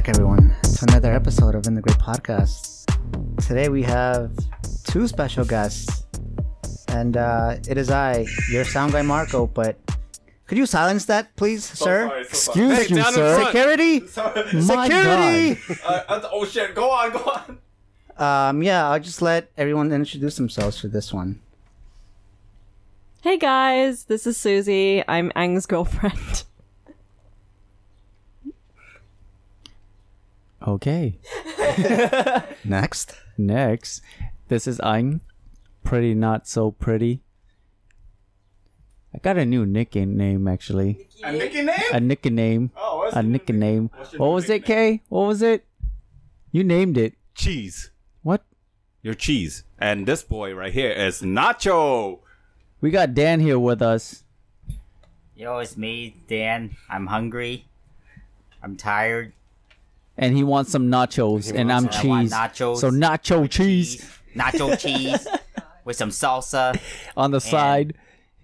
back, everyone, to another episode of In the Great Podcast. Today we have two special guests, and uh, it is I, your sound guy Marco. But could you silence that, please, sir? sorry, so sorry. Excuse Hey, you, sir. Security, Sorry. My security. Uh, uh, oh shit! Go on, go on. Um, yeah, I'll just let everyone introduce themselves for this one. Hey guys, this is Susie. I'm Ang's girlfriend. Okay. Next, Next, this is I'm pretty not so pretty. I got a new nickname actually. A Nicky name? A nickname. Oh, what's A nickname. What's What new was it, nickname? Kay? What was it? You named it. Cheese. What? Your cheese. And this boy right here is Nacho. We got Dan here with us. Yo, it's me, Dan. I'm hungry. I'm tired. And he wants some nachos, and I'm and cheese. nachos so nacho cheese, Nacho cheese with some salsa. on the side.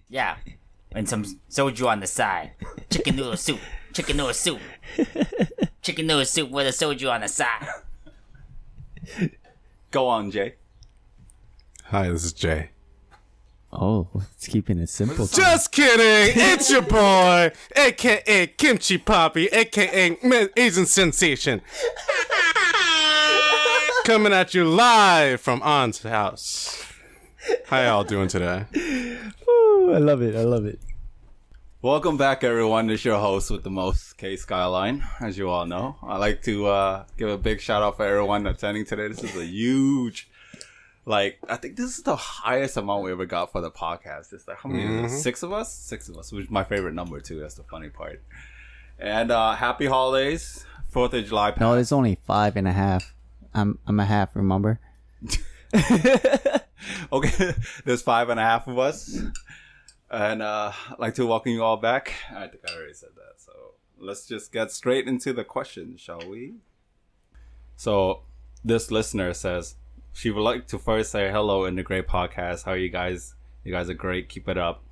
Yeah. And some soju on the side. Chicken noodle soup. Chicken noodle soup. Chicken noodle soup with a soju on the side. Go on, Jay. Hi, this is Jay. Oh, it's keeping it simple. Just kidding! It's your boy, aka Kimchi Poppy, aka Ma- Asian Sensation. Coming at you live from Aunt's house. How y'all doing today? Ooh, I love it. I love it. Welcome back, everyone. This is your host with the most, K Skyline. As you all know, I like to uh, give a big shout out for everyone attending today. This is a huge, like, I think this is the highest amount we ever got for the podcast. It's like how many? Six of us. Six of us, which is my favorite number too. That's the funny part. And uh, happy holidays, Fourth of July. No, it's only five and a half. I'm I'm a half. Remember? Okay, there's five and a half of us, and uh, I'd like to welcome you all back. I think I already said that, so let's just get straight into the question, shall we? So, this listener says she would like to first say hello in the great podcast. How are you guys? You guys are great. Keep it up.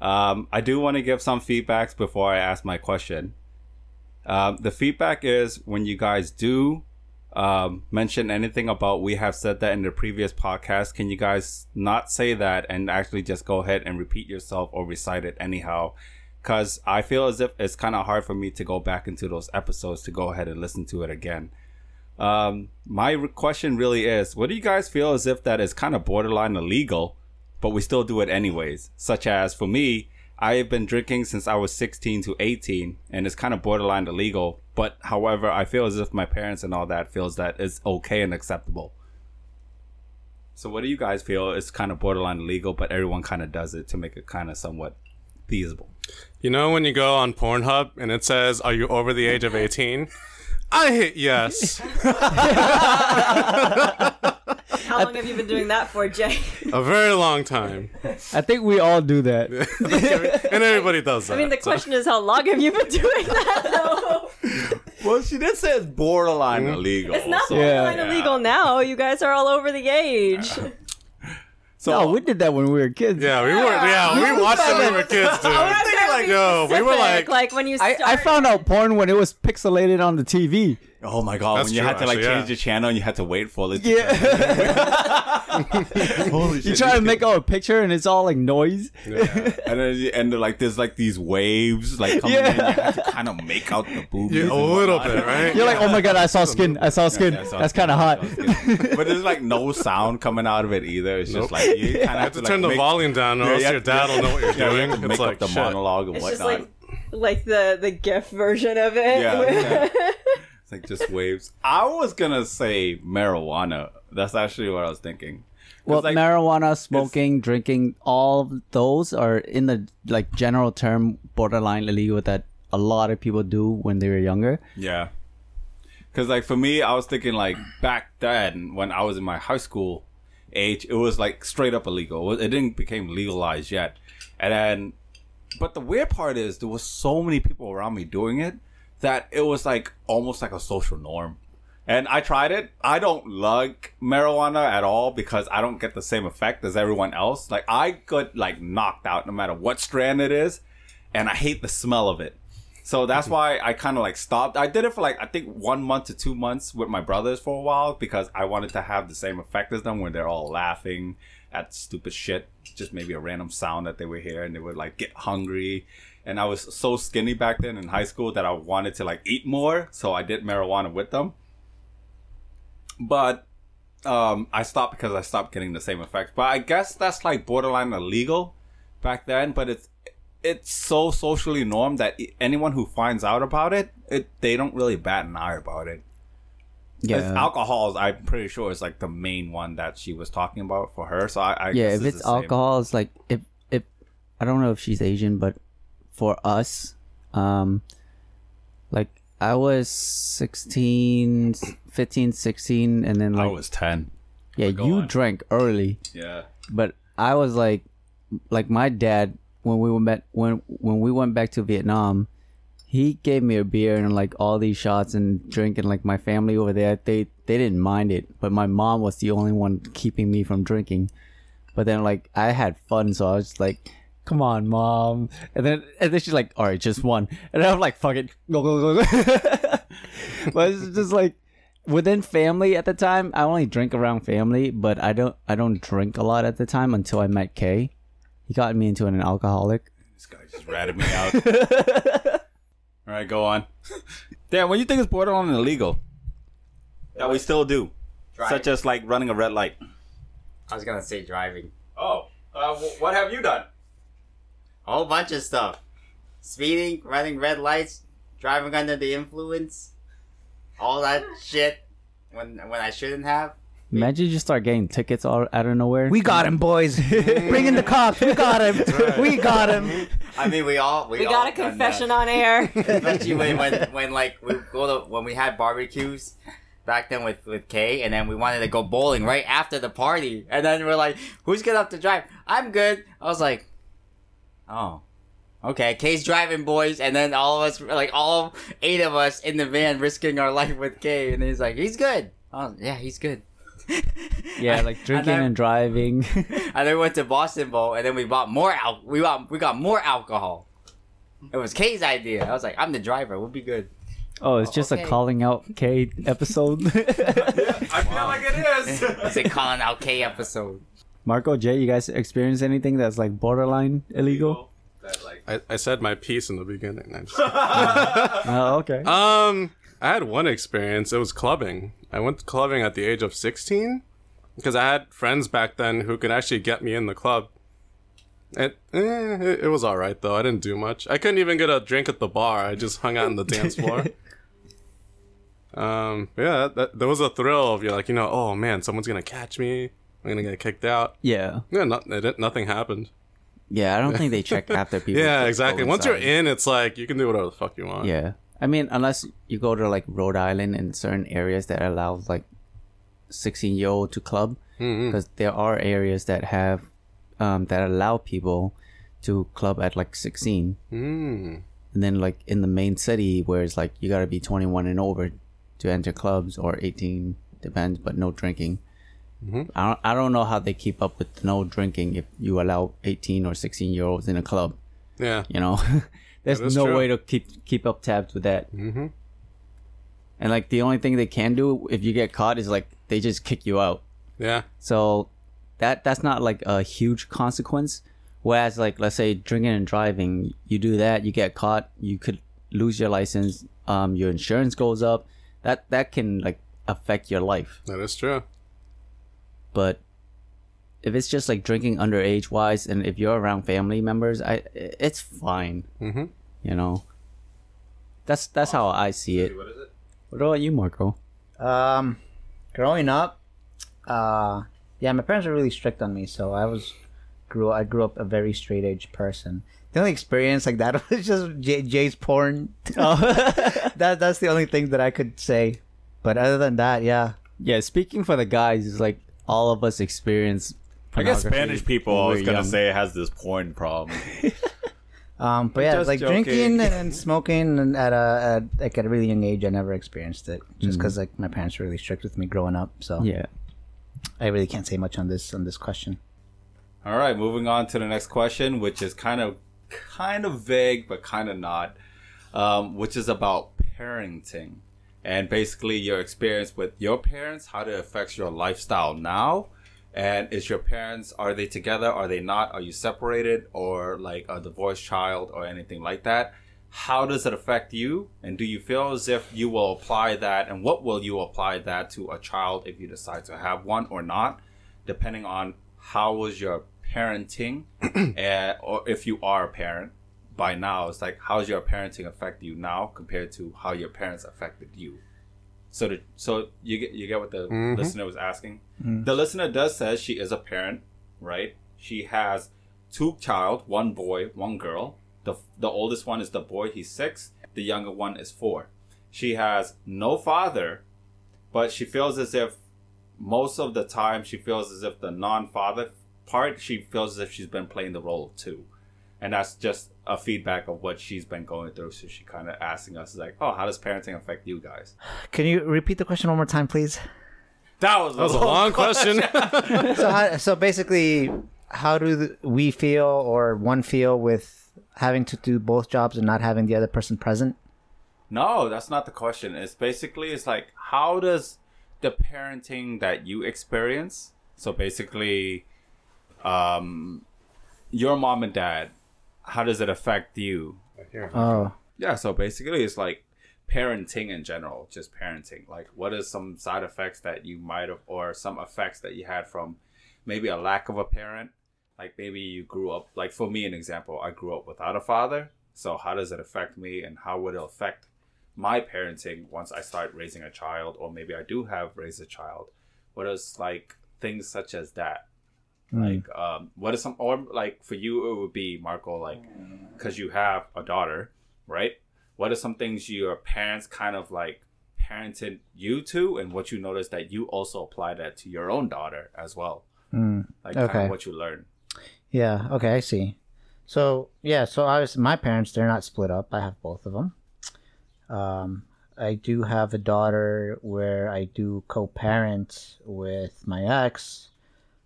Um, I do want to give some feedbacks before I ask my question. Um, the feedback is when you guys do um, mention anything about we have said that in the previous podcast, can you guys not say that and actually just go ahead and repeat yourself or recite it anyhow? Because I feel as if it's kind of hard for me to go back into those episodes to go ahead and listen to it again. Um, my question really is what do you guys feel as if that is kind of borderline illegal, but we still do it anyways? Such as for me, I have been drinking since I was 16 to 18, and it's kind of borderline illegal. But however, I feel as if my parents and all that feels that it's okay and acceptable. So, what do you guys feel is kind of borderline illegal, but everyone kind of does it to make it kind of somewhat feasible? You know when you go on Pornhub and it says, Are you over the age of 18? I hit yes. How long have you been doing that for, Jay? A very long time. I think we all do that. And everybody does that. I mean, the so- question is, how long have you been doing that, though? Well, she did say it's borderline mm-hmm. illegal. It's not so- borderline Yeah. illegal now. You guys are all over the age. So, No, we did that when we were kids. Yeah, we were. Yeah, we watched it when we were kids, dude. I was trying to like, be yo, we were like, like when you I. I found out porn when it was pixelated on the TV. Oh my god, That's when you true, had to like actually, change yeah. the channel and you had to wait for it. to Yeah. Holy shit! you try to make out a picture and it's all like noise. Yeah. and then and like there's like these waves like coming in. You have to kind of make out the boobies. yeah, a and little whatnot. bit, right? You're like, oh my god, I saw skin. I saw skin. Yeah, I saw That's it. kind of hot. I was kidding. but there's like no sound coming out of it either. It's just Nope. like you kind of have have to like, turn the make- volume down, or Yeah, else you your dad will know what you're Yeah, you doing. have to It's make like up the shit. monologue and it's just whatnot. like like the the GIF version of it. Yeah, yeah. Like just waves. I was gonna say marijuana. That's actually what I was thinking. Well, like, marijuana, smoking, drinking, all those are in the like general term borderline illegal that a lot of people do when they were younger. Yeah. Cause like for me, I was thinking like back then when I was in my high school age, it was like straight up illegal. It didn't become legalized yet. And then, but the weird part is there was so many people around me doing it that it was like almost like a social norm. And I tried it. I don't like marijuana at all because I don't get the same effect as everyone else. Like I get like knocked out no matter what strand it is, and I hate the smell of it. So that's mm-hmm. why I kind of like stopped. I did it for like I think one month to two months with my brothers for a while because I wanted to have the same effect as them when they're all laughing at stupid shit, just maybe a random sound that they would hear and they would like get hungry. And I was so skinny back then in high school that I wanted to like eat more, so I did marijuana with them. But um, I stopped because I stopped getting the same effects. But I guess that's like borderline illegal back then. But it's it's so socially normed that anyone who finds out about it, it they don't really bat an eye about it. It's Yeah, alcohol. I'm pretty sure is like the main one that she was talking about for her. So I, I yeah. If it's it's alcohol, it's like if if I don't know if she's Asian, but for us, um, like I was 16, 15, 16, and then like, I was ten. yeah, go you drank early. Yeah. but I was like, like my dad when we went back when when we went back to Vietnam, he gave me a beer and like all these shots and drinking. Like my family over there, they they didn't mind it, but my mom was the only one keeping me from drinking. But then like I had fun, so I was like. Come on, mom, and then and then she's like, "All right, just one," and I'm like, "Fuck it, go go go." go. but it's just like within family at the time i only drink around family but i don't i don't drink a lot at the time until i met kay he got me into an alcoholic This guy just ratted me out. All right, go on. Dan, what do you think is borderline illegal? That we still do, such as like running a red light. I was gonna say driving. Oh, uh, wh- what have you done? A whole bunch of stuff. Speeding, running red lights, driving under the influence, all that shit when when I shouldn't have. imagine you just start getting tickets all out of nowhere We got him, boys. Bring in the cops. We got him. We got him. I mean, we all we, We all got a confession on air. especially when, when when like we go to when we had barbecues back then with with Kay, and then we wanted to go bowling right after the party, and then we're like, "Who's good enough to drive?" I'm good. I was like, "Oh." Okay, Kay's driving, boys, and then all of us, like all eight of us in the van, risking our life with Kay, and he's like, "He's good." Oh, yeah, he's good. yeah like drinking then- and driving and then we went to Boston Bowl, and then we bought more al- We bought we got more alcohol. It was Kay's idea. I was like, "I'm the driver. We'll be good." oh it's just Okay. a calling out kay episode I feel like it is. It's a calling out K episode. Marco jay you guys experience anything that's like borderline illegal That, like, I, I said my piece in the beginning. Just- oh okay um, I had one experience. It was clubbing. I went to clubbing at the age of 16 because I had friends back then who could actually get me in the club. It, eh, it, it was all right though. I didn't do much. I couldn't even get a drink at the bar. I just hung out on the dance floor. Um, yeah, that, there was a thrill of you're like, you know, oh man, someone's gonna catch me. I'm gonna get kicked out. yeah Yeah, not, it, nothing happened. yeah i don't think they check after people Yeah, exactly. Once you're in, it's like you can do whatever the fuck you want. Yeah. I mean, unless you go to like Rhode Island and certain areas that allow like 16 year old to club, Mm-hmm. because there are areas that have um, that allow people to club at like 16, Mm. and then like in the main city where it's like you gotta be 21 and over to enter clubs or 18 depends, but no drinking. Mm-hmm. I don't, I don't know how they keep up with no drinking if you allow 18 or 16 year olds in a club. Yeah. You know, there's no true. way to keep keep up tabs with that. Mm-hmm. And like the only thing they can do if you get caught is like they just kick you out. Yeah. So that that's not like a huge consequence. Whereas like let's say drinking and driving, you do that, you get caught, you could lose your license, um, your insurance goes up. That that can like affect your life. That is true. But if it's just like drinking underage wise, and if you're around family members, I it's fine. Mm-hmm. You know. That's that's how I see it. what is it? What about you, Marco? Um, growing up, uh, yeah, my parents were really strict on me, so I was grew. I grew up a very straight edge person. The only experience like that was just J- Jay's porn. that that's the only thing that I could say. But other than that, yeah, Yeah, speaking for the guys, it's like all of us experience. I guess Spanish people. when we was were gonna young. say it has this porn problem. Um, but yeah, just like joking. drinking and smoking and at a at, like at a really young age, I never experienced it just because like my parents were really strict with me growing up. So Yeah, I really can't say much on this on this question. All right, moving on to the next question, which is kind of kind of vague, but kind of not. um, which is about parenting and basically your experience with your parents, how it affects your lifestyle now. And is your parents are they together? Are they not? Are you separated or like a divorced child or anything like that? How does it affect you? And do you feel as if you will apply that? And what will you apply that to a child if you decide to have one or not? Depending on how was your parenting, uh, or if you are a parent by now, it's like how's your parenting affect you now compared to how your parents affected you. So, the, so you get you get what the Mhm. listener was asking. The listener does says she is a parent, right? She has two child, one boy, one girl. the The oldest one is the boy; he's six. The younger one is four. She has no father, but she feels as if most of the time she feels as if the non-father part she feels as if she's been playing the role of two and that's just a feedback of what she's been going through so she kind of asking us like oh how does parenting affect you guys Can you repeat the question one more time, please? that was, That was a long question. so, how, so basically, how do we feel or one feel with having to do both jobs and not having the other person present? no that's not the question it's basically it's like how does the parenting that you experience so basically um your mom and dad how does it affect you Oh, Yeah, so basically it's like parenting in general, just parenting. Like what is some side effects that you might have or some effects that you had from maybe a lack of a parent? Like maybe you grew up like for me an example, I grew up without a father. So how does it affect me and how would it affect my parenting once I start raising a child or maybe I do have raised a child? What is like things such as that? Like um what is some or like for you it would be Marco like because you have a daughter, right? What are some things your parents kind of like parented you to, and what you notice that you also apply that to your own daughter as well? Mm, Like kind of what you learn. yeah. Okay, I see. So yeah, so I was my parents they're not split up. I have both of them. Um, I do have a daughter where I do co-parent with my ex,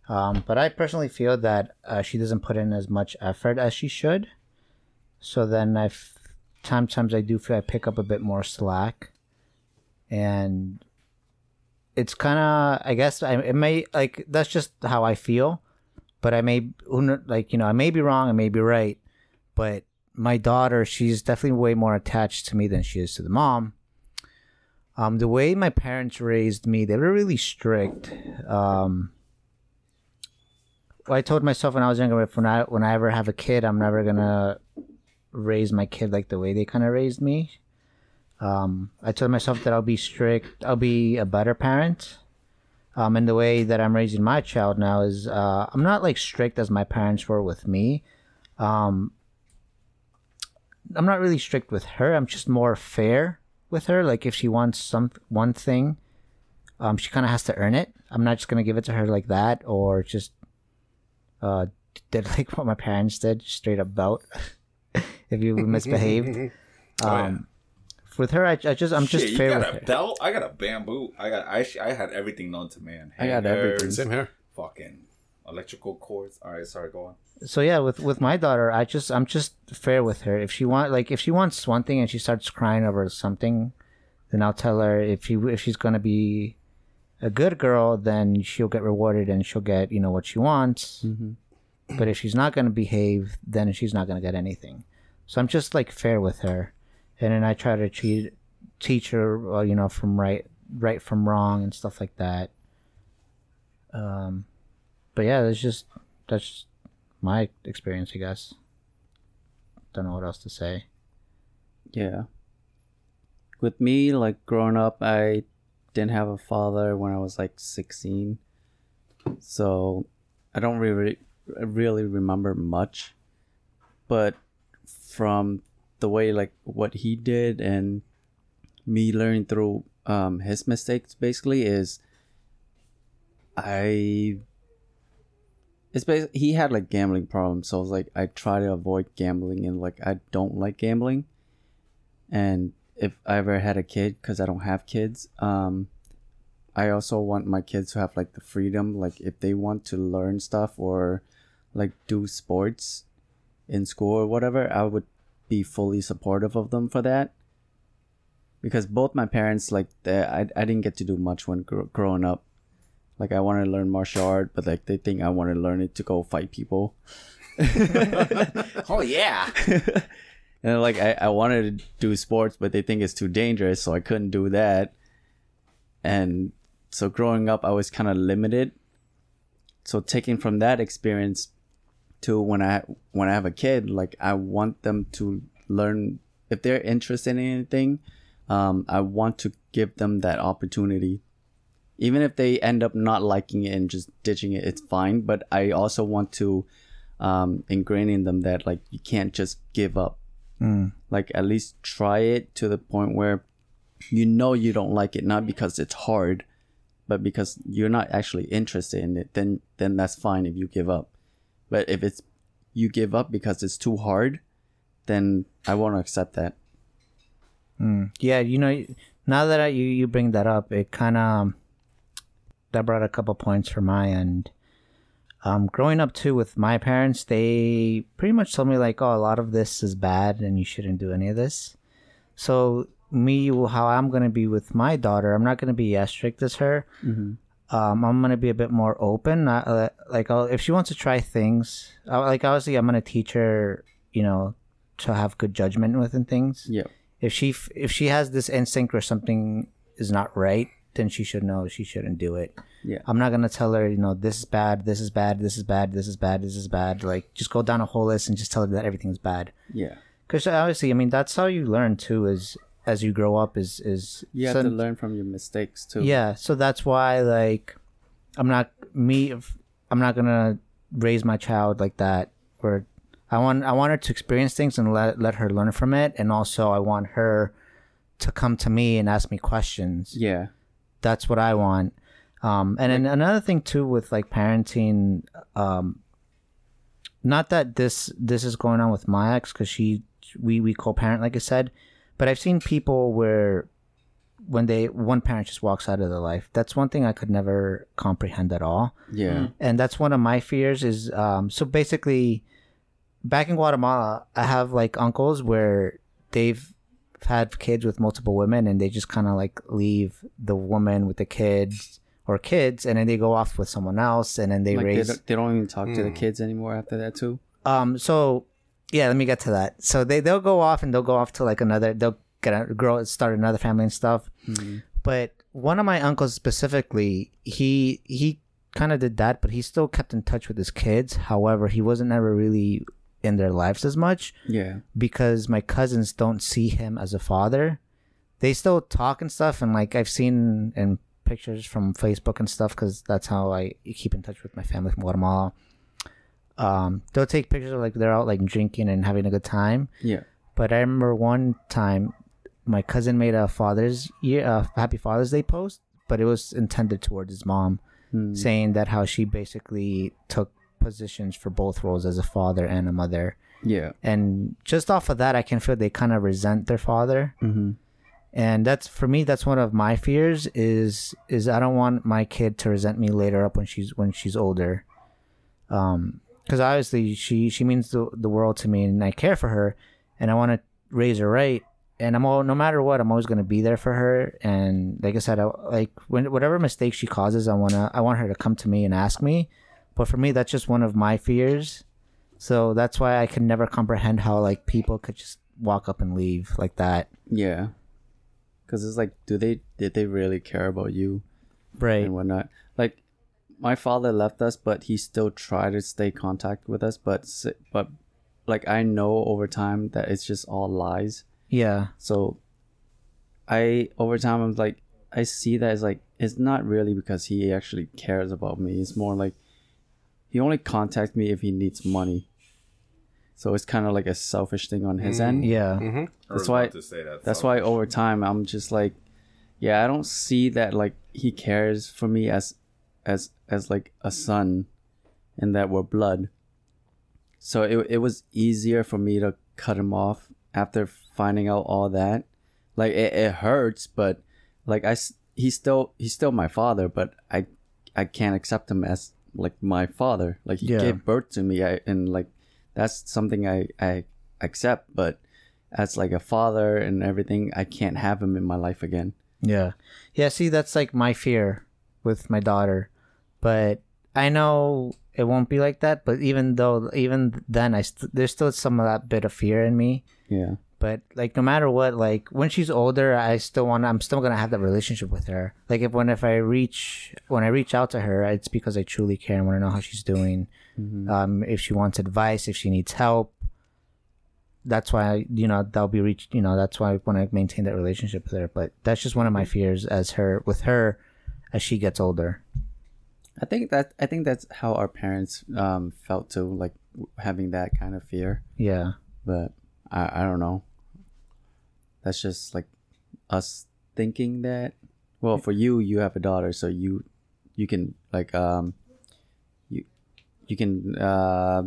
um, but I personally feel that uh, she doesn't put in as much effort as she should. So then I, f- sometimes I do feel I pick up a bit more slack, and it's kind of I guess I it may like that's just how I feel, but I may like you know I may be wrong, I may be right, but my daughter she's definitely way more attached to me than she is to the mom. Um, the way my parents raised me, they were really strict. Um, I told myself when I was younger, if when I when I ever have a kid, I'm never gonna raise my kid like the way they kind of raised me. Um, I told myself that I'll be strict. I'll be a better parent. Um, and the way that I'm raising my child now is uh, I'm not like strict as my parents were with me. Um, I'm not really strict with her. I'm just more fair with her. Like if she wants some one thing, um, she kind of has to earn it. I'm not just gonna give it to her like that or just uh, did like what my parents did, straight up belt if you misbehaved. Oh, yeah. Um, with her, I, I just I'm just Shit, you fair got with a her. belt? I got a bamboo. I got I I had everything known to man. I got Hangers, everything. Same here. Fucking electrical cords. All right, sorry, go on. so yeah with with my daughter i just i'm just fair with her if she want like if she wants one thing and she starts crying over something then i'll tell her if she if she's gonna be a good girl then she'll get rewarded and she'll get you know what she wants but if she's not gonna behave then she's not gonna get anything so i'm just like fair with her and then i try to treat, teach her uh, you know from right right from wrong and stuff like that um but yeah that's just that's my experience, I guess. Don't know what else to say. Yeah. With me, like growing up, I didn't have a father when I was like 16. So I don't really really remember much. But from the way like what he did and me learning through um his mistakes basically is I it's basically he had like gambling problems so I was like I try to avoid gambling and like I don't like gambling and if I ever had a kid because I don't have kids um I also want my kids to have like the freedom like if they want to learn stuff or like do sports in school or whatever I would be fully supportive of them for that. Because both my parents, like, they, I, I didn't get to do much when gr- growing up. Like, I wanted to learn martial art, but like they think I want to learn it to go fight people. Oh yeah. And like I, I wanted to do sports, but they think it's too dangerous, so I couldn't do that. And so growing up, I was kind of limited. So taking from that experience to when I when I have a kid, like I want them to learn if they're interested in anything. Um, I want to give them that opportunity, even if they end up not liking it and just ditching it. It's fine, but I also want to um, ingrain in them that like you can't just give up Mm. like at least try it to the point where you know you don't like it not because it's hard but because you're not actually interested in it then then that's fine if you give up. But if it's you give up because it's too hard then i won't accept that. Mm. Yeah, you know, now that I, you you bring that up, it kind of that brought a couple points for my end. Um, growing up too with my parents, they pretty much told me like, "Oh, a lot of this is bad, and you shouldn't do any of this." So me, how I'm gonna be with my daughter, I'm not gonna be as strict as her. Um, I'm gonna be a bit more open. Not, uh, like, I'll, if she wants to try things, I, like obviously, I'm gonna teach her, you know, to have good judgment within things yeah if she f- if she has this instinct where something is not right then she should know she shouldn't do it. Yeah. i'm not gonna tell her you know this is bad this is bad this is bad this is bad this is bad. Like just go down a whole list and just tell her that everything's bad. Yeah. Because obviously i mean that's how you learn too is as you grow up is is you have to learn from your mistakes too. Yeah so that's why like i'm not me i'm not gonna raise my child like that where i want i want her to experience things and let let her learn from it. And also i want her to come to me and ask me questions. Yeah that's what i want. Um and then another thing too with like parenting um not that this this is going on with my ex because she we we co-parent like i said but i've seen people where when they one parent just walks out of their life that's one thing i could never comprehend at all. Yeah. And that's one of my fears is um so basically back in guatemala i have like uncles where they've had kids with multiple women and they just kind of like leave the woman with the kids or kids and then they go off with someone else and then they like they, raise don't, they don't even talk to the Mm. kids anymore after that too? Um so yeah let me get to that. So they they'll go off and they'll go off to like another they'll get a girl start another family and stuff. But one of my uncles specifically he he kind of did that but he still kept in touch with his kids. However he wasn't ever really in their lives as much yeah. because my cousins don't see him as a father. They still talk and stuff and like i've seen in pictures from facebook and stuff because that's how i keep in touch with my family from guatemala. Um they'll take pictures of like they're out like drinking and having a good time. Yeah. But I remember one time my cousin made a Father's Year, uh, Happy Father's Day post, but it was intended towards his mom, saying that how she basically took positions for both roles as a father and a mother. yeah And just off of that, I can feel they kind of resent their father. mm-hmm. And that's for me. That's one of my fears. Is is I don't want my kid to resent me later up when she's when she's older. Um, because obviously she she means the the world to me, and I care for her, and I want to raise her right. And I'm all no matter what, I'm always gonna be there for her. And like I said, I, like when whatever mistake she causes, I wanna I want her to come to me and ask me. But for me, that's just one of my fears. So that's why I can never comprehend how like people could just walk up and leave like that. Yeah. Cause it's like, do they did they really care about you Right. and whatnot? Like, my father left us, but he still tried to stay contact with us. But but like I know over time that it's just all lies. Yeah. So I over time I'm like I see that as like it's not really because he actually cares about me. It's more like he only contacts me if he needs money. So it's kind of like a selfish thing on his end. Yeah. Mm-hmm. That's why- to say that. That's so- why over time I'm just like, yeah, I don't see that like he cares for me as, as as like a son, and that we're blood. So it it was easier for me to cut him off after finding out all that. Like it, it hurts, but like I he's still he's still my father, but I I can't accept him as like my father. Like he Yeah. gave birth to me, I, and like that's something I I accept, but as like a father and everything, I can't have him in my life again. Yeah. Yeah, see that's like my fear with my daughter. But I know it won't be like that, but even though even then I st- there's still some of that bit of fear in me. Yeah. But like no matter what, like when she's older, I still want I'm still going to have that relationship with her. Like if when if I reach when I reach out to her, it's because I truly care and want to know how she's doing. Um if she wants advice, if she needs help. That's why you know that'll be reached. You know that's why I want to maintain that relationship with her. But that's just one of my fears as her with her as she gets older. I think that I think that's how our parents um, felt too, like having that kind of fear. Yeah. But I, I don't know. That's just like us thinking that. Well, for you, you have a daughter, so you you can like um you you can uh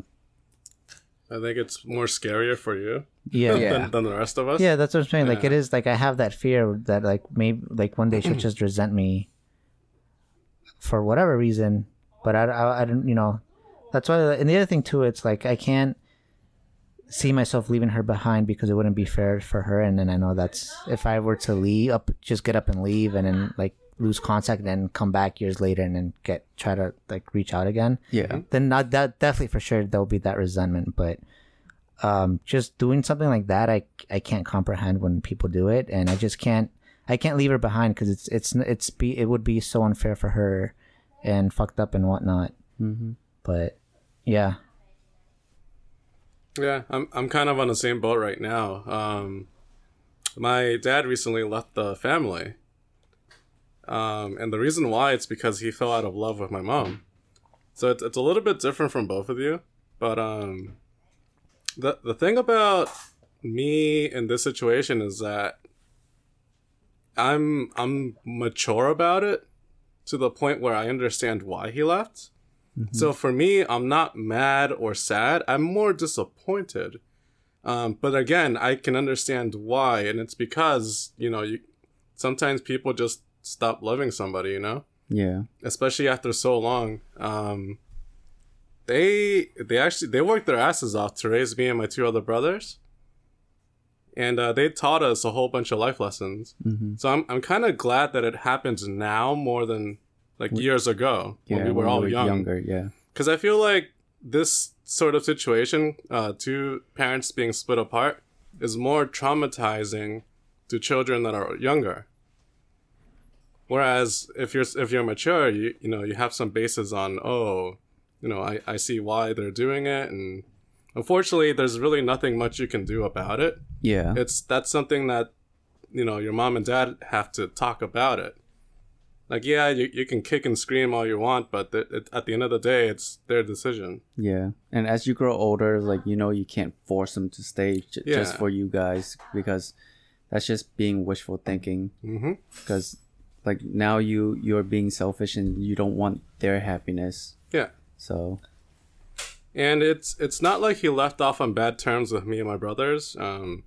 I think it's more scarier for you Yeah. Yeah. than, than the rest of us. Yeah, that's what I'm saying. Like it is like I have that fear that like maybe like one day she'll just resent me for whatever reason. But I, I, I don't you know that's why and the other thing too it's like I can't see myself leaving her behind because it wouldn't be fair for her. And then I know that's if I were to leave up just get up and leave and then like lose contact and then come back years later and then get try to like reach out again yeah. then not that definitely for sure there'll be that resentment. But um just doing something like that i i can't comprehend when people do it. And i just can't i can't leave her behind because it's it's it's be it would be so unfair for her and fucked up and whatnot. Mm-hmm. but yeah Yeah, I'm I'm kind of on the same boat right now. Um, my dad recently left the family, um, and the reason why it's because he fell out of love with my mom. So it's it's a little bit different from both of you, but um, the the thing about me in this situation is that I'm I'm mature about it to the point where I understand why he left. So for me, I'm not mad or sad. I'm more disappointed. Um, but again, I can understand why, and it's because you know, you sometimes people just stop loving somebody, you know, yeah especially after so long. Um, they they actually they worked their asses off to raise me and my two other brothers, and uh, they taught us a whole bunch of life lessons. mm-hmm. So I'm I'm kind of glad that it happens now more than like years ago yeah when we were all young younger yeah because I feel like this sort of situation, uh, two parents being split apart, is more traumatizing to children that are younger. Whereas if you're if you're mature, you you know you have some basis on oh, you know I, I see why they're doing it, and unfortunately, there's really nothing much you can do about it. yeah It's that's something that you know your mom and dad have to talk about it. Like yeah, you, you can kick and scream all you want, but the, it, at the end of the day, it's their decision. Yeah, and as you grow older, like you know, you can't force them to stay j- just for you guys because that's just being wishful thinking. Mm-hmm. Because like now you you're being selfish and you don't want their happiness. Yeah, So and it's it's not like he left off on bad terms with me and my brothers. Um,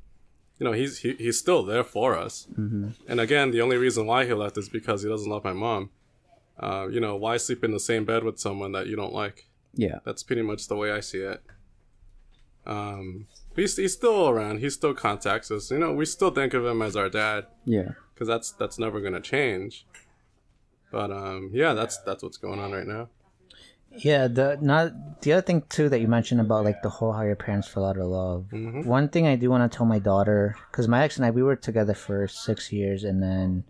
you know, he's he, he's still there for us. Mm-hmm. And again, the only reason why he left is because he doesn't love my mom. Uh, you know, why sleep in the same bed with someone that you don't like? yeah, That's pretty much the way I see it. Um, he's he's still around. He still contacts us. You know, we still think of him as our dad yeah, because that's that's never gonna change. But um, yeah, that's that's what's going on right now. Yeah, the not the other thing too that you mentioned about like the whole how your parents fell out of love. Mhm. One thing I do want to tell my daughter because my ex and I we were together for six years, and then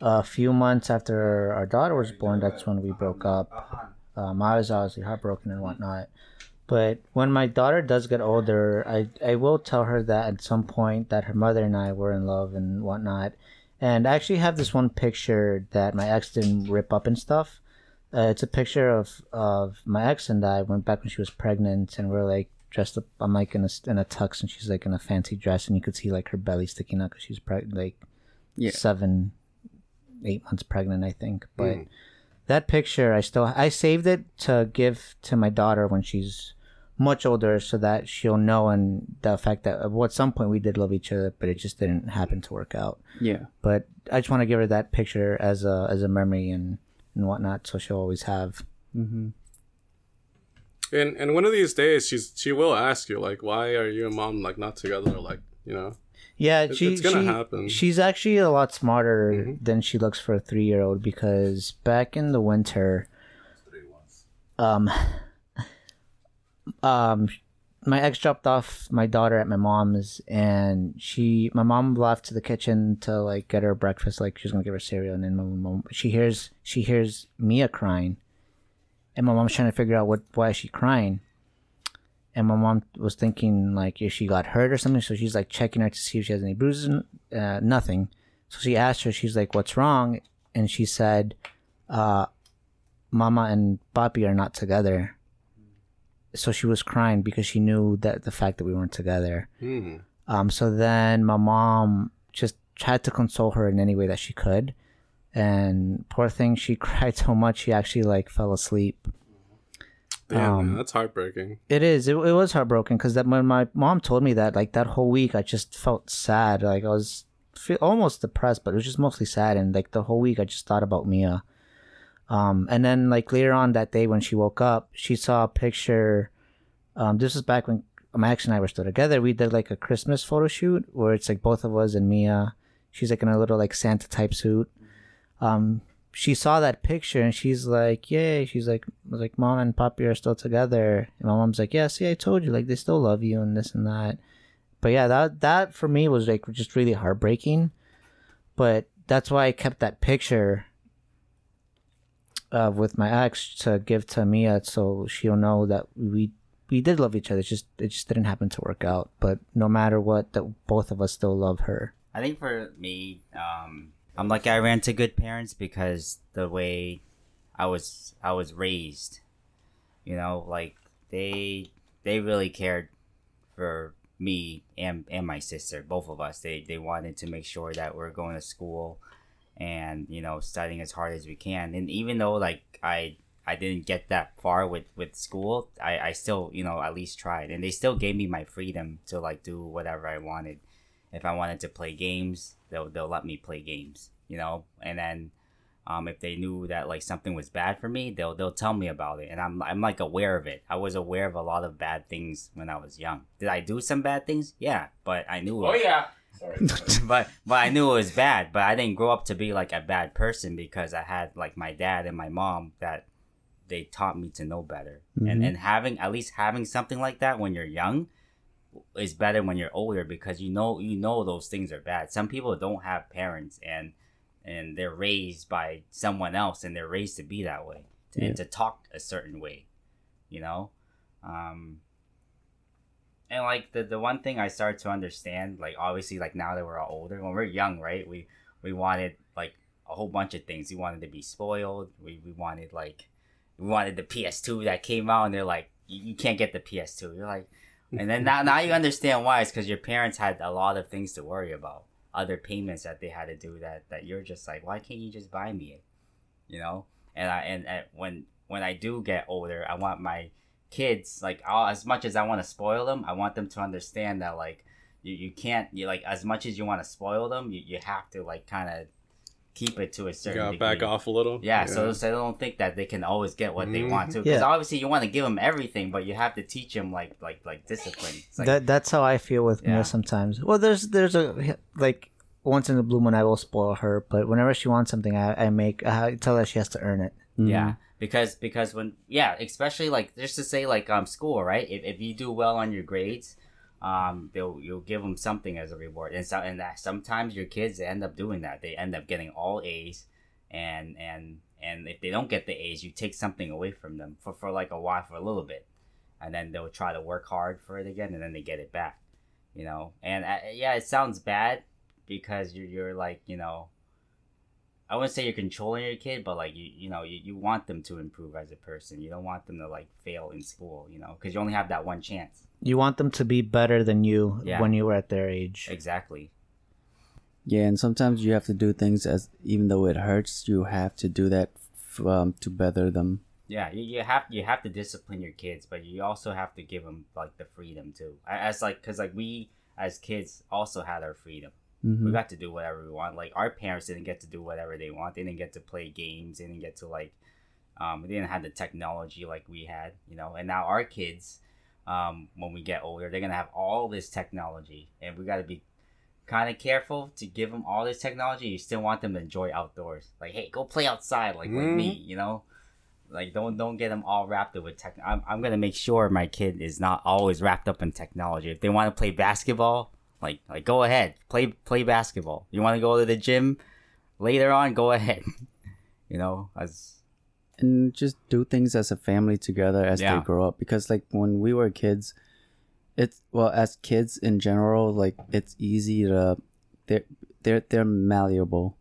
a few months after our daughter was born, that's when we broke up. Um, I was obviously heartbroken and whatnot. But when my daughter does get older, I I will tell her that at some point that her mother and I were in love and whatnot. And I actually have this one picture that my ex didn't rip up and stuff. Uh, it's a picture of of my ex and I went back when she was pregnant, and we're like dressed up. I'm like in a in a tux, and she's like in a fancy dress, and you could see like her belly sticking out because she's pregnant, like Yeah. seven, eight months pregnant, I think. But Mm. that picture, I still I saved it to give to my daughter when she's much older, so that she'll know and the fact that at some point we did love each other, but it just didn't happen to work out yeah, but I just want to give her that picture as a as a memory and and whatnot, so she'll always have. mm-hmm. And and one of these days, she's she will ask you like, why are you and mom like not together like You know, Yeah, It- she, it's gonna she- happen. She's actually a lot smarter Mhm. than she looks for a three year old because back in the winter, um, um, my ex dropped off my daughter at my mom's, and she, my mom left to the kitchen to like get her breakfast, like she was gonna give her cereal, and then my mom, she hears, she hears Mia crying, and my mom's trying to figure out what why is she crying. And my mom was thinking like if she got hurt or something, so she's like checking her to see if she has any bruises. Uh, nothing. So she asked her, she's like, "What's wrong?" And she said, uh, "Mama and Papi are not together." So she was crying because she knew that the fact that we weren't together. hmm. Um, so then my mom just tried to console her in any way that she could, and poor thing, she cried so much she actually like fell asleep. Damn, Um, man, that's heartbreaking. It is. It, it was heartbroken because that when my mom told me that, like that whole week, I just felt sad. Like I was feel, almost depressed, but it was just mostly sad. And like the whole week, I just thought about Mia. Um, and then like later on that day when she woke up, she saw a picture. Um, this was back when Max and I were still together. We did like a Christmas photo shoot where it's like both of us and Mia. She's like in a little like Santa type suit. Um, she saw that picture and she's like, "Yay!" She's like, "Was like mom and papi are still together." And my mom's like, "Yeah, see, I told you, like they still love you and this and that." But yeah, that that for me was like just really heartbreaking. But that's why I kept that picture uh, with my ex to give to Mia, so she'll know that we we did love each other. It's just it just didn't happen to work out. But no matter what, that both of us still love her. I think for me, um, I'm lucky I ran to good parents because the way I was I was raised, you know, like they they really cared for me and and my sister, both of us. They they wanted to make sure that we're going to school and you know studying as hard as we can. And even though like I I didn't get that far with with school, I I still you know at least tried, and they still gave me my freedom to like do whatever I wanted if I wanted to play games, they'll they'll let me play games, you know. And then, um, if they knew that like something was bad for me, they'll they'll tell me about it, and I'm I'm like aware of it. I was aware of a lot of bad things when I was young. Did I do some bad things? Yeah, but I knew. Oh it. yeah. Sorry. but but I knew it was bad. But I didn't grow up to be like a bad person because I had like my dad and my mom that they taught me to know better. And and having at least having something like that when you're young is better when you're older because you know you know those things are bad. Some people don't have parents and and they're raised by someone else and they're raised to be that way to, and to talk a certain way, you know. Um, and like the the one thing I started to understand, like obviously like now that we're all older, when we're young, right? We we wanted like a whole bunch of things. We wanted to be spoiled. We we wanted like we wanted the PS2 that came out, and they're like, you, you can't get the PS2. You're like, and then now now you understand why. It's because your parents had a lot of things to worry about, other payments that they had to do. That that you're just like, why can't you just buy me it? You know. And I and, and when when I do get older, I want my kids like I'll, as much as I want to spoil them, I want them to understand that like you, you can't you like as much as you want to spoil them, you, you have to like kind of keep it to a You certain gotta back off a little. Yeah, so so they don't think that they can always get what they want mm-hmm. to. Because Yeah. obviously you want to give them everything, but you have to teach them like like like discipline. Like, that that's how I feel with Yeah. Mia sometimes. Well, there's there's a like once in the blue moon I will spoil her, but whenever she wants something, I, I make I tell her she has to earn it. Yeah, mm-hmm. Because because when yeah, especially like just to say like um school right. If, if you do well on your grades, um they'll you'll give them something as a reward, and so and that sometimes your kids end up doing that. They end up getting all A's, and and and if they don't get the A's, you take something away from them for for like a while for a little bit, and then they'll try to work hard for it again, and then they get it back, you know. And uh, yeah, it sounds bad because you're you're like you know I wouldn't say you're controlling your kid, but like you, you know, you, you want them to improve as a person. You don't want them to like fail in school, you know, because you only have that one chance. You want them to be better than you Yeah. when you were at their age. Exactly. Yeah, and sometimes you have to do things as even though it hurts, you have to do that f- um, to better them. Yeah, you, you have you have to discipline your kids, but you also have to give them like the freedom too. As like, cause like we as kids also had our freedom. We hmm got to do whatever we want. Like our parents didn't get to do whatever they want. They didn't get to play games. They didn't get to like, um, they didn't have the technology like we had, you know. And now our kids, um, when we get older. They're gonna have all this technology, and we gotta be kind of careful to give them all this technology. You still want them to enjoy outdoors. Like, hey, go play outside, like with me, you know. Like, don't don't get them all wrapped up with tech. I'm I'm gonna make sure my kid is not always wrapped up in technology. If they want to play basketball, like like go ahead, play play basketball. You want to go to the gym later on, go ahead. you know, as and just do things as a family together as Yeah. they grow up. Because like when we were kids it's well as kids in general like it's easy to they're they're, they're malleable.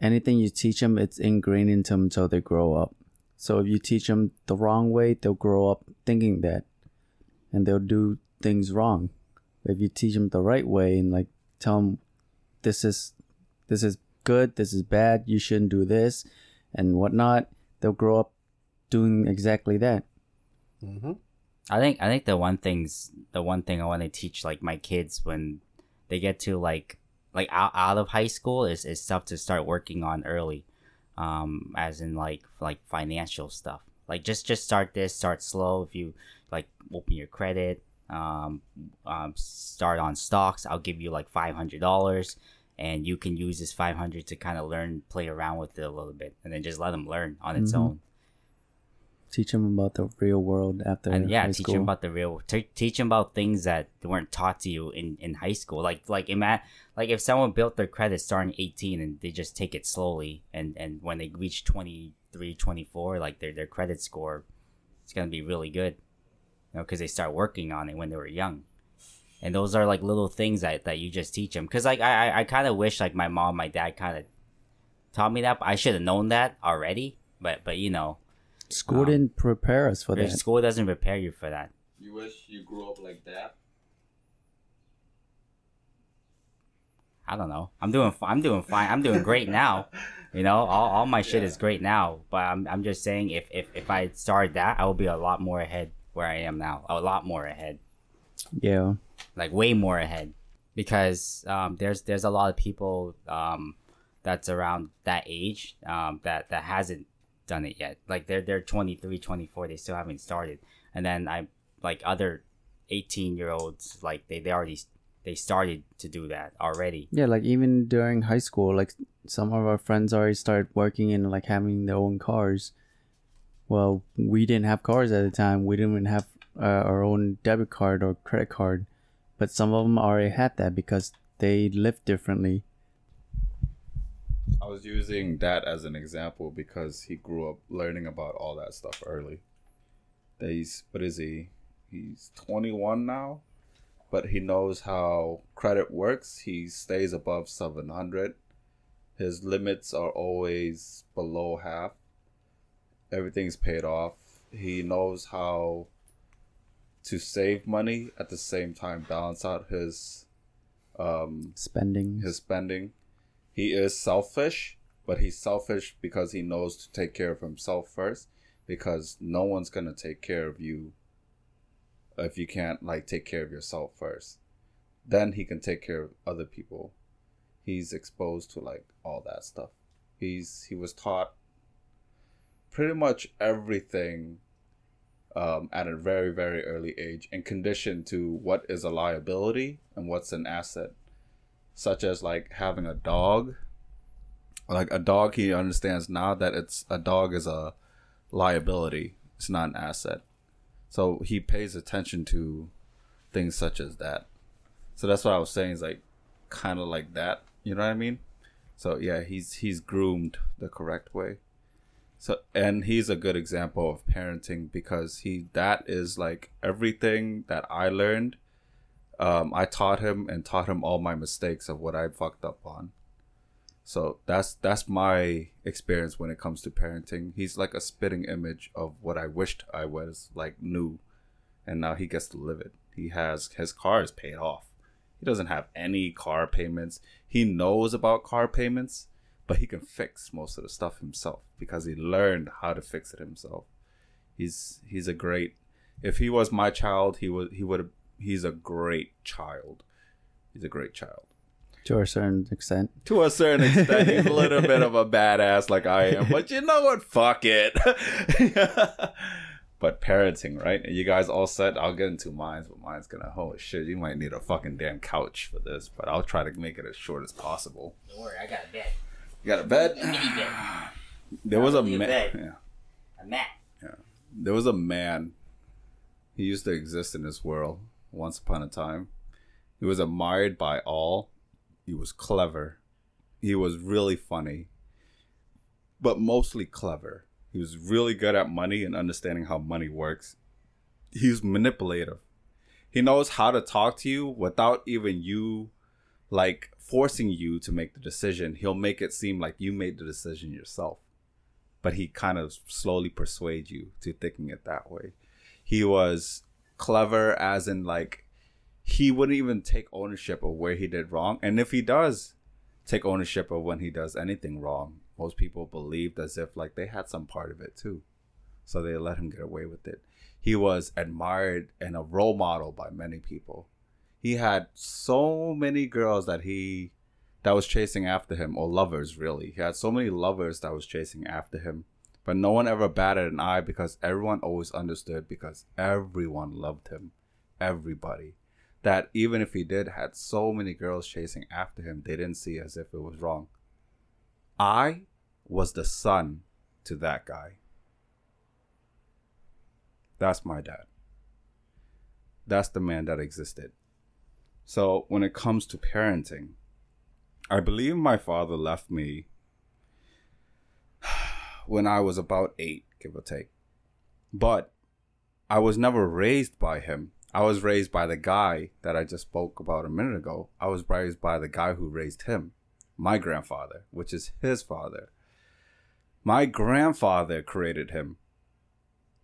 Anything you teach them it's ingrained into them until they grow up. So if you teach them the wrong way they'll grow up thinking that. And they'll do things wrong if you teach them the right way and like tell them this is this is good this is bad you shouldn't do this and whatnot, they'll grow up doing exactly that. hmm I think I think the one things the one thing I want to teach like my kids when they get to like like out, out of high school is, is stuff to start working on early, um, as in like like financial stuff. Like just just start this, start slow. If you like open your credit, um, um, start on stocks. I'll give you like five hundred dollars, and you can use this five hundred to kind of learn, play around with it a little bit, and then just let them learn on its Mhm. own. Teach them about the real world after and yeah, teach school. them about the real. T- teach them about things that weren't taught to you in, in high school. Like like ima- like if someone built their credit starting eighteen and they just take it slowly, and and when they reach 23, 24, like their their credit score, it's gonna be really good, you know, because they start working on it when they were young. And those are like little things that, that you just teach them. Cause like I I, I kind of wish like my mom, my dad kind of taught me that. But I should have known that already. But but you know, School um, didn't prepare us for that. school doesn't prepare you for that. You wish you grew up like that? I don't know. I'm doing I'm doing fine. I'm doing great now. You know, all, all my shit is great now. But I'm I'm just saying if, if if I started that, I would be a lot more ahead where I am now. A lot more ahead. Yeah. Like way more ahead. Because um there's there's a lot of people um that's around that age um that that hasn't done it yet. Like they're they're 23, 24, they still haven't started. And then I like other 18 year olds like they, they already they started to do that already. Yeah, like even during high school, like some of our friends already started working and like having their own cars. Well, we didn't have cars at the time. We didn't even have uh, our own debit card or credit card, but some of them already had that because they lived differently. I was using that as an example because he grew up learning about all that stuff early. That He's what is he? He's 21 now, but he knows how credit works. He stays above 700. His limits are always below half. Everything's paid off. He knows how to save money at the same time balance out his um Spending. his spending. He is selfish, but he's selfish because he knows to take care of himself first. Because no one's gonna take care of you if you can't like take care of yourself first. Then he can take care of other people. He's exposed to like all that stuff. He's he was taught pretty much everything um, at a very very early age and conditioned to what is a liability and what's an asset such as like having a dog. Like a dog, he understands now that it's a dog is a liability. It's not an asset. So he pays attention to things such as that. So that's what I was saying is like kind of like that. You know what I mean? So yeah, he's he's groomed the correct way. So and he's a good example of parenting because he that is like everything that I learned um, I taught him and taught him all my mistakes of what I fucked up on. So that's that's my experience when it comes to parenting. He's like a spitting image of what I wished I was like knew, and now he gets to live it. He has his car is paid off. He doesn't have any car payments. He knows about car payments, but he can fix most of the stuff himself because he learned how to fix it himself. He's he's a great. If he was my child, he would he would he's a great child. He's a great child. to a certain extent. To a certain extent, he's a little bit of a badass like I am. But you know what? Fuck it. But parenting, right? You guys all set. I'll get into mine, but mine's gonna. Holy shit! You might need a fucking damn couch for this, but I'll try to make it as short as possible. Don't worry, I got a bed. You got a bed? A mini bed. There was a Probably a man. bed. Yeah. A mat. There was a man. He used to exist in this world once upon a time. He was admired by all. He was clever. He was really funny, but mostly clever. He was really good at money and understanding how money works. He's manipulative. He knows how to talk to you without even you like forcing you to make the decision. He'll make it seem like you made the decision yourself but he kind of slowly persuade you to thinking it that way. He was clever as in like he wouldn't even take ownership of where he did wrong. And if he does take ownership of when he does anything wrong, most people believed as if like they had some part of it too. So they let him get away with it. He was admired and a role model by many people. He had so many girls that he that was chasing after him, or lovers really. He had so many lovers that was chasing after him, but no one ever batted an eye because everyone always understood because everyone loved him, everybody. That even if he did had so many girls chasing after him, they didn't see as if it was wrong. I was the son to that guy. That's my dad. That's the man that existed. So when it comes to parenting, I believe my father left me when I was about eight, give or take. But I was never raised by him. I was raised by the guy that I just spoke about a minute ago. I was raised by the guy who raised him, my grandfather, which is his father. My grandfather created him.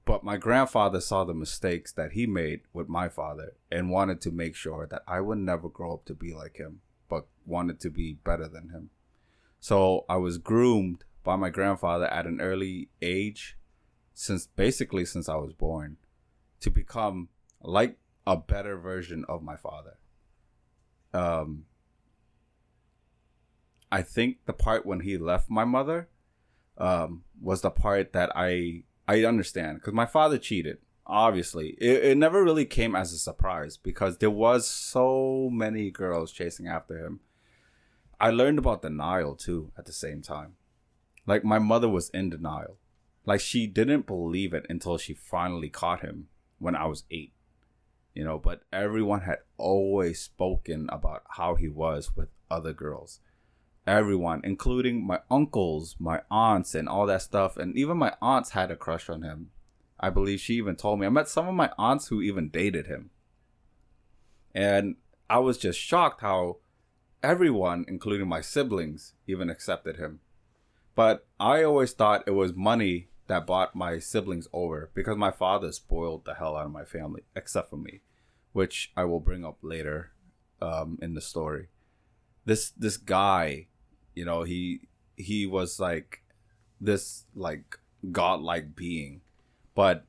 But my grandfather saw the mistakes that he made with my father and wanted to make sure that I would never grow up to be like him but wanted to be better than him. So I was groomed by my grandfather at an early age, since basically since I was born, to become like a better version of my father. Um, I think the part when he left my mother um, was the part that I I understand because my father cheated obviously. It, it never really came as a surprise because there was so many girls chasing after him. I learned about denial too at the same time. Like my mother was in denial. Like she didn't believe it until she finally caught him when i was eight you know but everyone had always spoken about how he was with other girls everyone including my uncles my aunts and all that stuff and even my aunts had a crush on him I believe she even told me. I met some of my aunts who even dated him. And I was just shocked how everyone, including my siblings, even accepted him. But I always thought it was money that bought my siblings over because my father spoiled the hell out of my family, except for me, which I will bring up later um, in the story. This this guy, you know, he he was like this like godlike being but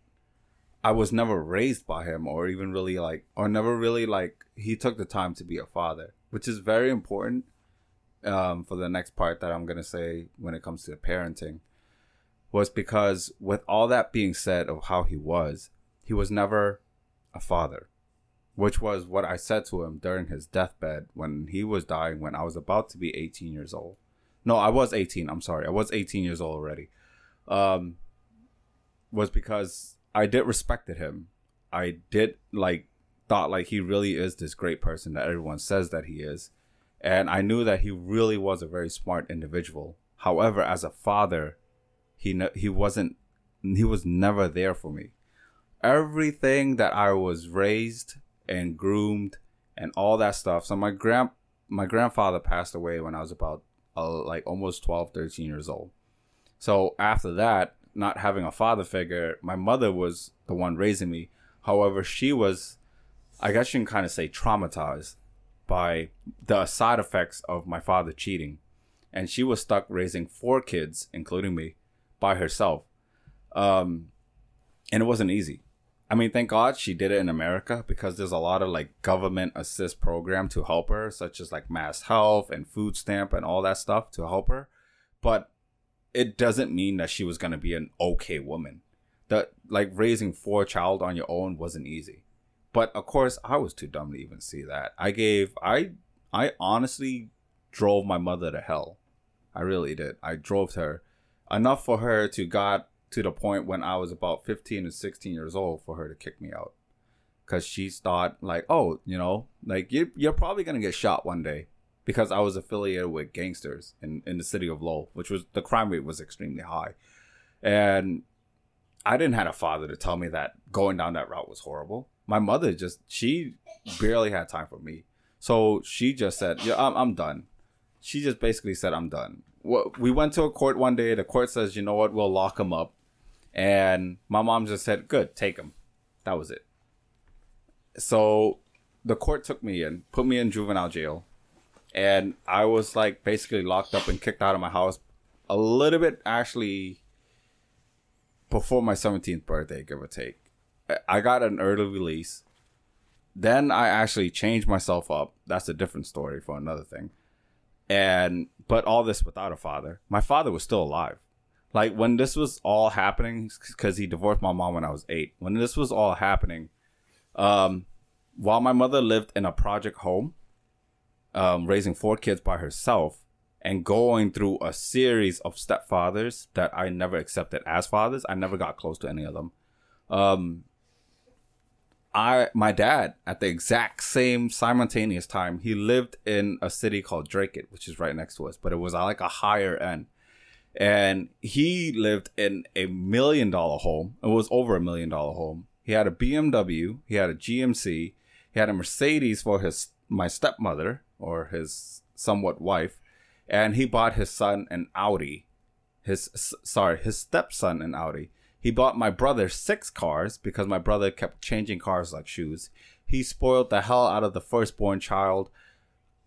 I was never raised by him or even really like or never really like he took the time to be a father, which is very important um, for the next part that I'm gonna say when it comes to parenting. Was because with all that being said of how he was, he was never a father, which was what I said to him during his deathbed when he was dying when I was about to be 18 years old. No, I was 18. I'm sorry, I was 18 years old already. Um, was because I did respected him. I did like thought like he really is this great person that everyone says that he is. And I knew that he really was a very smart individual. However, as a father, he ne- he wasn't he was never there for me. Everything that I was raised and groomed and all that stuff. So my grand my grandfather passed away when I was about uh, like almost 12, 13 years old. So after that, not having a father figure, my mother was the one raising me. However, she was, I guess you can kind of say, traumatized by the side effects of my father cheating. And she was stuck raising four kids, including me, by herself. Um, and it wasn't easy. I mean, thank God she did it in America because there's a lot of like government assist program to help her, such as like Mass Health and Food Stamp and all that stuff to help her. But it doesn't mean that she was to be an okay woman. That like raising four child on your own wasn't easy. But of course, I was too dumb to even see that. I gave I I honestly drove my mother to hell. I really did. I drove her enough for her to got to the point when I was about 15 or 16 years old for her to kick me out. Cuz she thought like, "Oh, you know, like you you're probably going to get shot one day." Because I was affiliated with gangsters in, in the city of Lowell, which was the crime rate was extremely high. And I didn't have a father to tell me that going down that route was horrible. My mother just she barely had time for me. So she just said, "Yeah, I'm, I'm done." She just basically said, "I'm done." We went to a court one day. The court says, "You know what? We'll lock him up." And my mom just said, "Good, take him." That was it. So the court took me in, put me in juvenile jail, and I was like basically locked up and kicked out of my house a little bit actually before my 17th birthday, give or take. I got an early release. Then I actually changed myself up. That's a different story for another thing. And but all this without a father. My father was still alive. Like when this was all happening, because he divorced my mom when I was eight. When this was all happening, um, while my mother lived in a project home, um, raising four kids by herself, and going through a series of stepfathers that I never accepted as fathers. I never got close to any of them. Um, I my dad at the exact same simultaneous time he lived in a city called Dracut, which is right next to us, but it was like a higher end. And he lived in a million dollar home. It was over a million dollar home. He had a BMW, he had a GMC, he had a Mercedes for his my stepmother or his somewhat wife, and he bought his son an Audi. His sorry, his stepson an Audi. He bought my brother six cars because my brother kept changing cars like shoes. He spoiled the hell out of the firstborn child,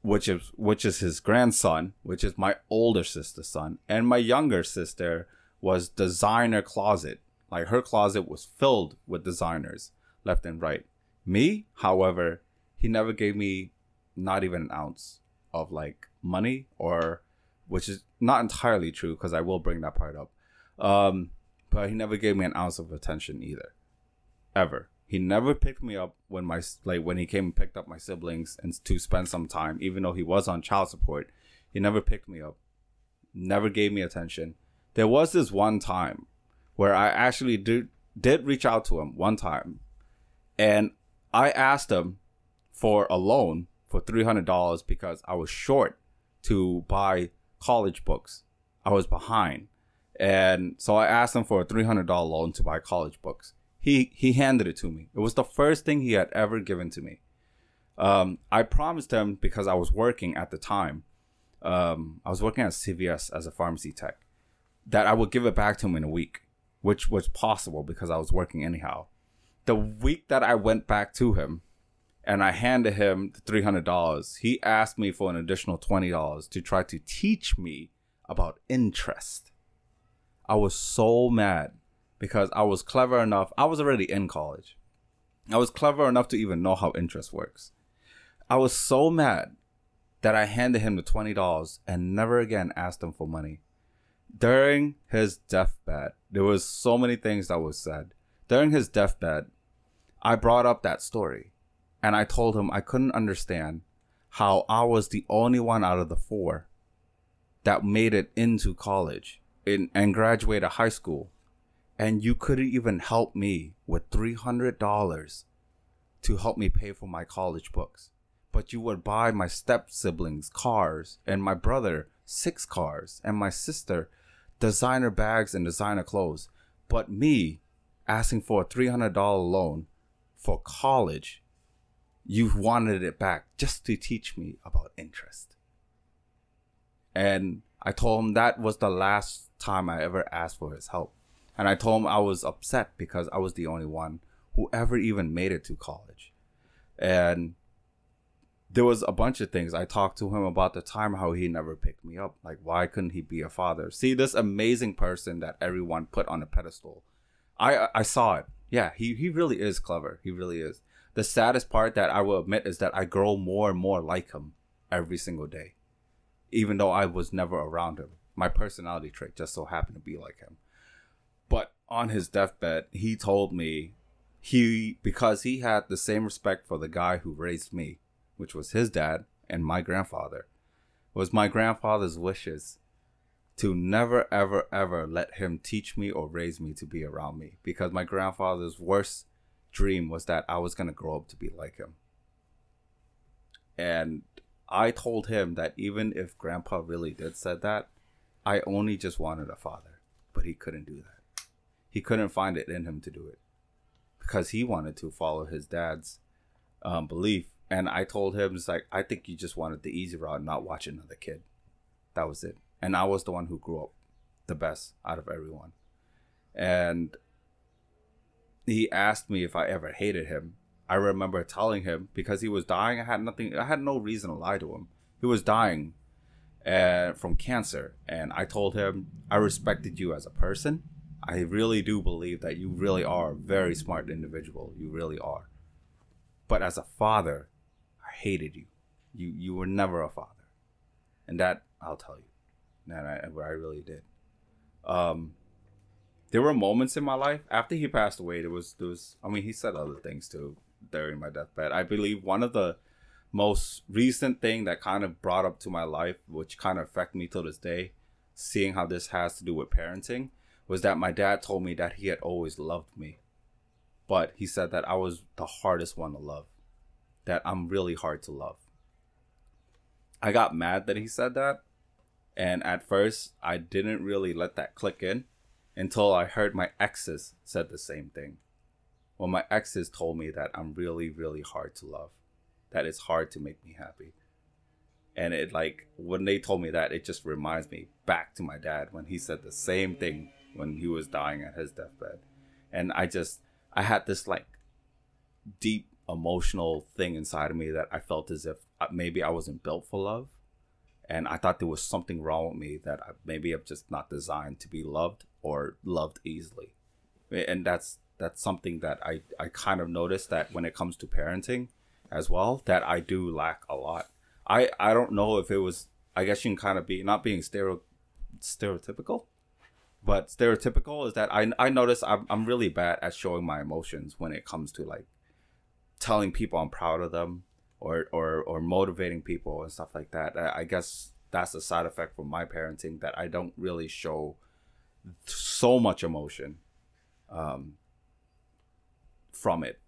which is which is his grandson, which is my older sister's son, and my younger sister was designer closet. Like her closet was filled with designers left and right. Me, however, he never gave me not even an ounce of like money or which is not entirely true because I will bring that part up. Um, but he never gave me an ounce of attention either, ever. He never picked me up when my like when he came and picked up my siblings and to spend some time, even though he was on child support. He never picked me up, never gave me attention. There was this one time where I actually did did reach out to him one time, and I asked him for a loan for three hundred dollars because I was short to buy college books. I was behind. And so I asked him for a three hundred dollar loan to buy college books. He he handed it to me. It was the first thing he had ever given to me. Um, I promised him because I was working at the time. Um, I was working at CVS as a pharmacy tech. That I would give it back to him in a week, which was possible because I was working anyhow. The week that I went back to him, and I handed him the three hundred dollars. He asked me for an additional twenty dollars to try to teach me about interest. I was so mad because I was clever enough. I was already in college. I was clever enough to even know how interest works. I was so mad that I handed him the twenty dollars and never again asked him for money. During his deathbed, there was so many things that was said. During his deathbed, I brought up that story and I told him I couldn't understand how I was the only one out of the four that made it into college in, and graduated high school, and you couldn't even help me with three hundred dollars to help me pay for my college books, but you would buy my step siblings cars and my brother six cars and my sister designer bags and designer clothes, but me asking for a three hundred dollar loan for college you wanted it back just to teach me about interest. And I told him that was the last time I ever asked for his help. And I told him I was upset because I was the only one who ever even made it to college. And there was a bunch of things. I talked to him about the time how he never picked me up. Like, why couldn't he be a father? See, this amazing person that everyone put on a pedestal. I I saw it. Yeah, he, he really is clever. He really is the saddest part that I will admit is that I grow more and more like him every single day, even though I was never around him. My personality trait just so happened to be like him. On his deathbed, he told me he because he had the same respect for the guy who raised me, which was his dad and my grandfather, was my grandfather's wishes to never ever ever let him teach me or raise me to be around me because my grandfather's worst dream was that I was going to grow up to be like him. And I told him that even if grandpa really did said that, I only just wanted a father, but he couldn't do that. He couldn't find it in him to do it because he wanted to follow his dad's um, belief. And I told him, it's like, I think you just wanted the easy route, not watch another kid. That was it. And I was the one who grew up the best out of everyone. And he asked me if I ever hated him. I remember telling him because he was dying. I had nothing. I had no reason to lie to him. He was dying, uh, from cancer, and I told him I respected you as a person. I really do believe that you really are a very smart individual. You really are. But as a father, I hated you. You you were never a father, and that I'll tell you, that I, I really did. Um, there were moments in my life after he passed away. There was there was. I mean, he said other things too during my deathbed. I believe one of the most recent thing that kind of brought up to my life, which kind of affect me till this day, seeing how this has to do with parenting, was that my dad told me that he had always loved me, but he said that I was the hardest one to love, that I'm really hard to love. I got mad that he said that, and at first I didn't really let that click in until I heard my exes said the same thing. Well, my exes told me that I'm really, really hard to love, that it's hard to make me happy. And it like when they told me that, it just reminds me back to my dad when he said the same thing when he was dying at his deathbed. And I just I had this like deep emotional thing inside of me that I felt as if uh, maybe I wasn't built for love. And I thought there was something wrong with me that I, maybe I'm just not designed to be loved or loved easily. And that's that's something that I, I kind of noticed that when it comes to parenting as well, that I do lack a lot. I, I don't know if it was I guess you can kind of be not being stereo stereotypical, but stereotypical is that I I notice I'm I'm really bad at showing my emotions when it comes to like telling people I'm proud of them or or or motivating people and stuff like that. I, I guess that's a side effect from my parenting that I don't really show so much emotion um, from it.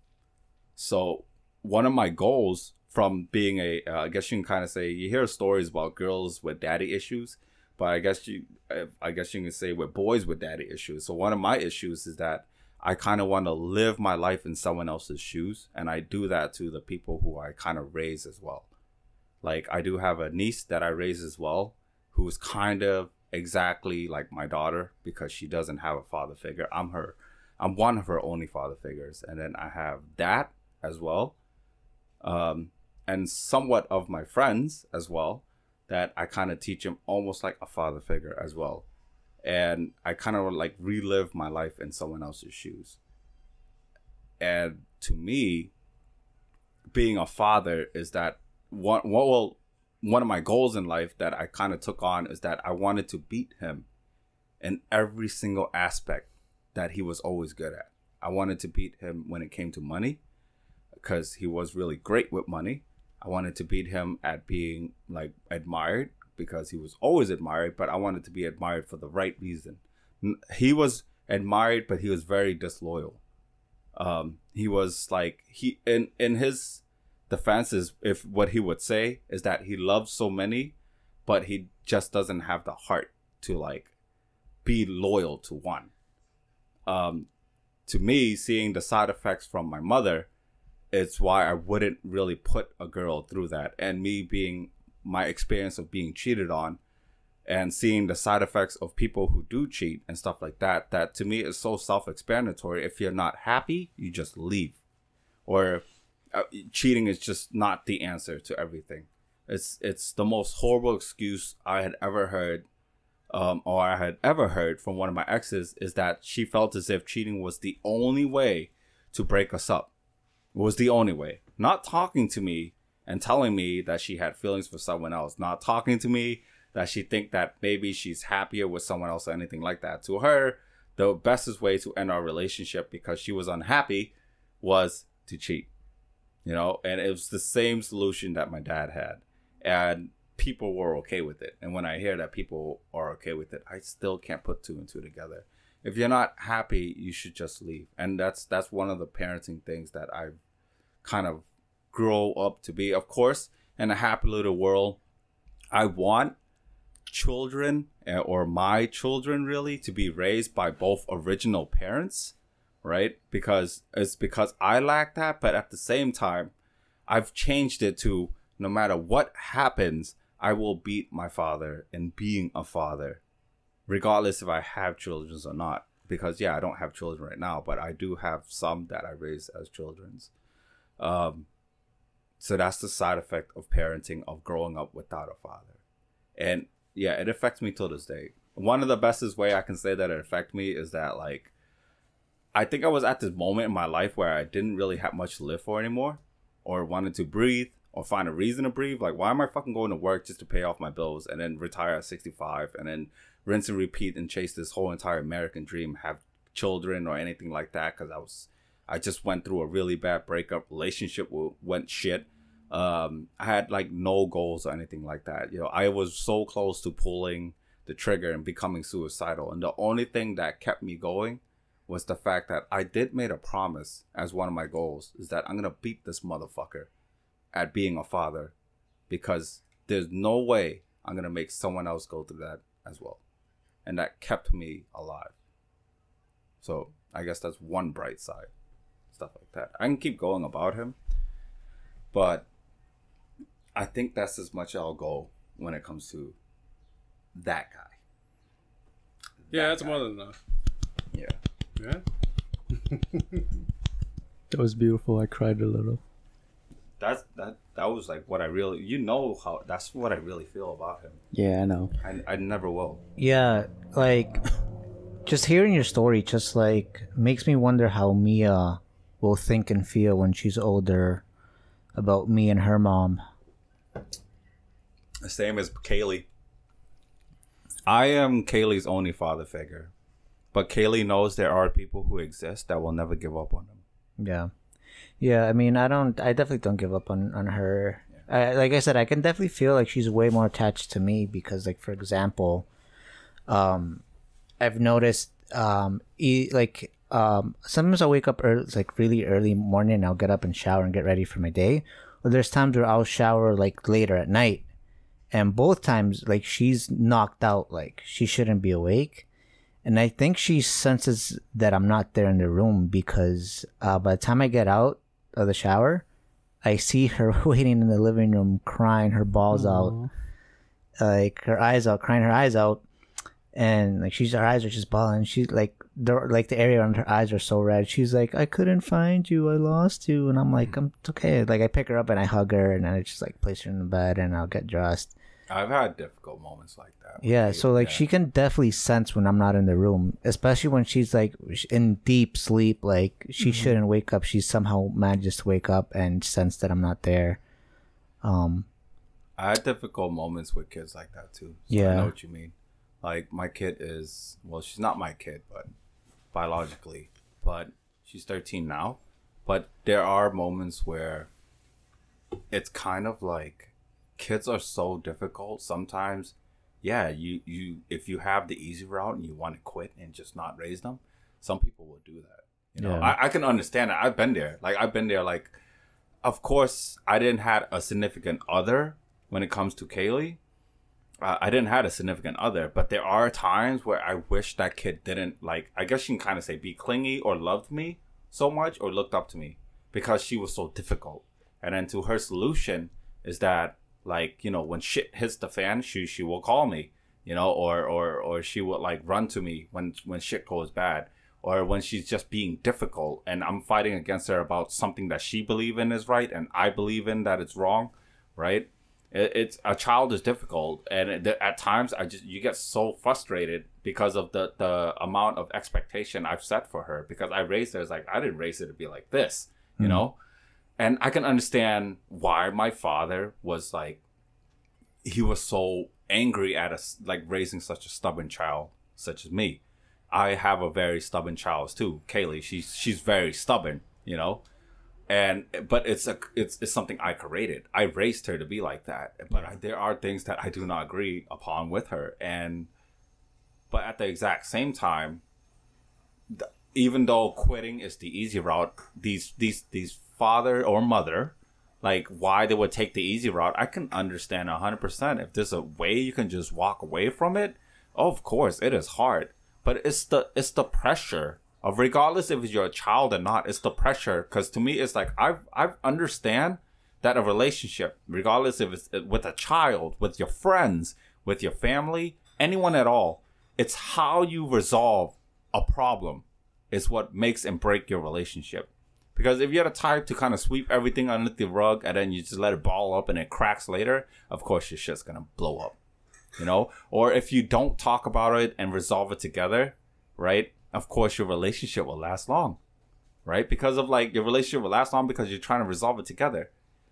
So one of my goals from being a, uh, I guess you can kind of say you hear stories about girls with daddy issues, but I guess you, I guess you can say with boys with daddy issues. So one of my issues is that I kind of want to live my life in someone else's shoes, and I do that to the people who I kind of raise as well. Like I do have a niece that I raise as well, who's kind of exactly like my daughter because she doesn't have a father figure. I'm her, I'm one of her only father figures, and then I have that as well, um, and somewhat of my friends as well that I kind of teach him almost like a father figure as well and I kind of like relive my life in someone else's shoes. And to me, being a father is that one well one of my goals in life that I kind of took on is that I wanted to beat him in every single aspect that he was always good at. I wanted to beat him when it came to money because he was really great with money. I wanted to beat him at being like admired because he was always admired, but I wanted to be admired for the right reason. He was admired, but he was very disloyal. Um, he was like he in in his defenses, if what he would say is that he loves so many, but he just doesn't have the heart to like be loyal to one. Um, to me, seeing the side effects from my mother, it's why I wouldn't really put a girl through that. And me being my experience of being cheated on and seeing the side effects of people who do cheat and stuff like that that to me is so self-explanatory. If you're not happy you just leave. Or uh, cheating is just not the answer to everything. It's it's the most horrible excuse i had ever heard um, or i had ever heard from one of my exes is that she felt as if cheating was the only way to break us up was the only way not talking to me and telling me that she had feelings for someone else, not talking to me that she think that maybe she's happier with someone else or anything like that. To her, the bestest way to end our relationship because she was unhappy was to cheat. You know, and it was the same solution that my dad had. And people were okay with it. And when I hear that people are okay with it, I still can't put two and two together. If you're not happy, you should just leave. And that's that's one of the parenting things that I've kind of grow up to be. Of course, in a happy little world, I want children uh, or my children really to be raised by both original parents, right? Because it's because I lack that, but at the same time, I've changed it to no matter what happens, I will beat my father in being a father, regardless if I have children or not. Because yeah, I don't have children right now, but I do have some that I raised as children's. Um, so that's the side effect of parenting of growing up without a father. And yeah, it affects me till this day. One of the bestest way I can say that it affected me is that like I think I was at this moment in my life where I didn't really have much to live for anymore or wanted to breathe or find a reason to breathe. Like why am I fucking going to work just to pay off my bills and then retire at 65 and then rinse and repeat and chase this whole entire American dream, have children or anything like that cuz I was I just went through a really bad breakup. Relationship went shit. Um, I had like no goals or anything like that. You know, I was so close to pulling the trigger and becoming suicidal, and the only thing that kept me going was the fact that I did made a promise as one of my goals is that I'm gonna beat this motherfucker at being a father because there's no way I'm gonna make someone else go through that as well, and that kept me alive. So I guess that's one bright side, stuff like that. I can keep going about him, but I think that's as much I'll go when it comes to that guy. Yeah, that's guy. more than enough. Yeah. Yeah. That was beautiful. I cried a little. That's that that was like what I really you know how that's what I really feel about him. Yeah, I know. I I never will. Yeah, like just hearing your story just like makes me wonder how Mia will think and feel when she's older about me and her mom. The same as Kaylee. I am Kaylee's only father figure. But Kaylee knows there are people who exist that will never give up on him. Yeah. Yeah, I mean, I don't I definitely don't give up on on her. I, like I said, I can definitely feel like she's way more attached to me because like for example, um I've noticed um e- like um sometimes I'll wake up early, like really early morning and I'll get up and shower and get ready for my day. Or there's times where I'll shower like later at night. And both times like she's knocked out like she shouldn't be awake and I think she senses that I'm not there in the room because uh, by the time I get out of the shower, I see her waiting in the living room crying her balls out, like her eyes out, crying her eyes out, and like she's her eyes are just bawling. She's like the like the area around her eyes are so red. She's like, I couldn't find you, I lost you, and I'm like, I'm it's okay. Like I pick her up and I hug her and I just like place her in the bed and I'll get dressed. I've had difficult moments like that. Yeah, so like she can definitely sense when I'm not in the room, especially when she's like in deep sleep. Like she shouldn't wake up. She somehow manages to wake up and sense that I'm not there. Um, I had difficult moments with kids like that too. So I Yeah. know what you mean. Like my kid is well, she's not my kid, but biologically, but she's 13 now. But there are moments where it's kind of like kids are so difficult sometimes. Yeah, you you if you have the easy route and you want to quit and just not raise them, some people will do that. You know, Yeah. I, I can understand it. I've been there. Like I've been there. Like, of course, I didn't have a significant other when it comes to Kaylee. Uh, I didn't have a significant other, but there are times where I wish that kid didn't like. I guess you can kind of say be clingy or loved me so much or looked up to me because she was so difficult. And then to her solution is that like you know when shit hits the fan, she she will call me, you know, or or or she would like run to me when when shit goes bad or when she's just being difficult and I'm fighting against her about something that she believe in is right and I believe in that it's wrong, right? It, it's a child is difficult and it, at times I just you get so frustrated because of the the amount of expectation I've set for her because I raised her as like I didn't raise her to be like this, you hmm. know? And I can understand why my father was like he was so angry at us like raising such a stubborn child such as me I have a very stubborn child too, Kaylee. She's she's very stubborn, you know, and but it's a it's it's something I created. I raised her to be like that, but I, there are things that I do not agree upon with her, and but at the exact same time, even though quitting is the easy route, these these these father or mother, like why they would take the easy route, I can understand hundred percent. If there's a way you can just walk away from it, of course it is hard, but it's the it's the pressure of regardless if you're a child or not, it's the pressure. Because to me, it's like I I understand that a relationship, regardless if it's with a child, with your friends, with your family, anyone at all, it's how you resolve a problem is what makes and break your relationship. Because if you're the type to kind of sweep everything under the rug and then you just let it ball up and it cracks later, of course your shit's gonna blow up. You know? Or if you don't talk about it and resolve it together, right? Of course your relationship will last long. Right? Because of like your relationship will last long because you're trying to resolve it together.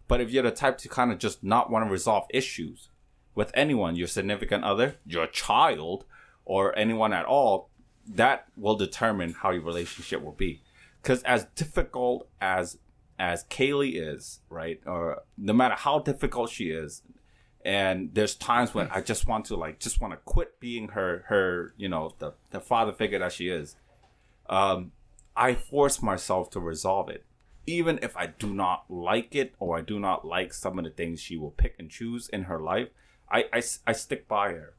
But if you're the type to kind of just not want to resolve issues with anyone, your significant other, your child, or anyone at all, that will determine how your relationship will be. Because as difficult as as Kaylee is, right, or no matter how difficult she is, and there's times when I just want to like just want to quit being her her you know the the father figure that she is. Um, I force myself to resolve it, even if I do not like it or I do not like some of the things she will pick and choose in her life. I I, I stick by her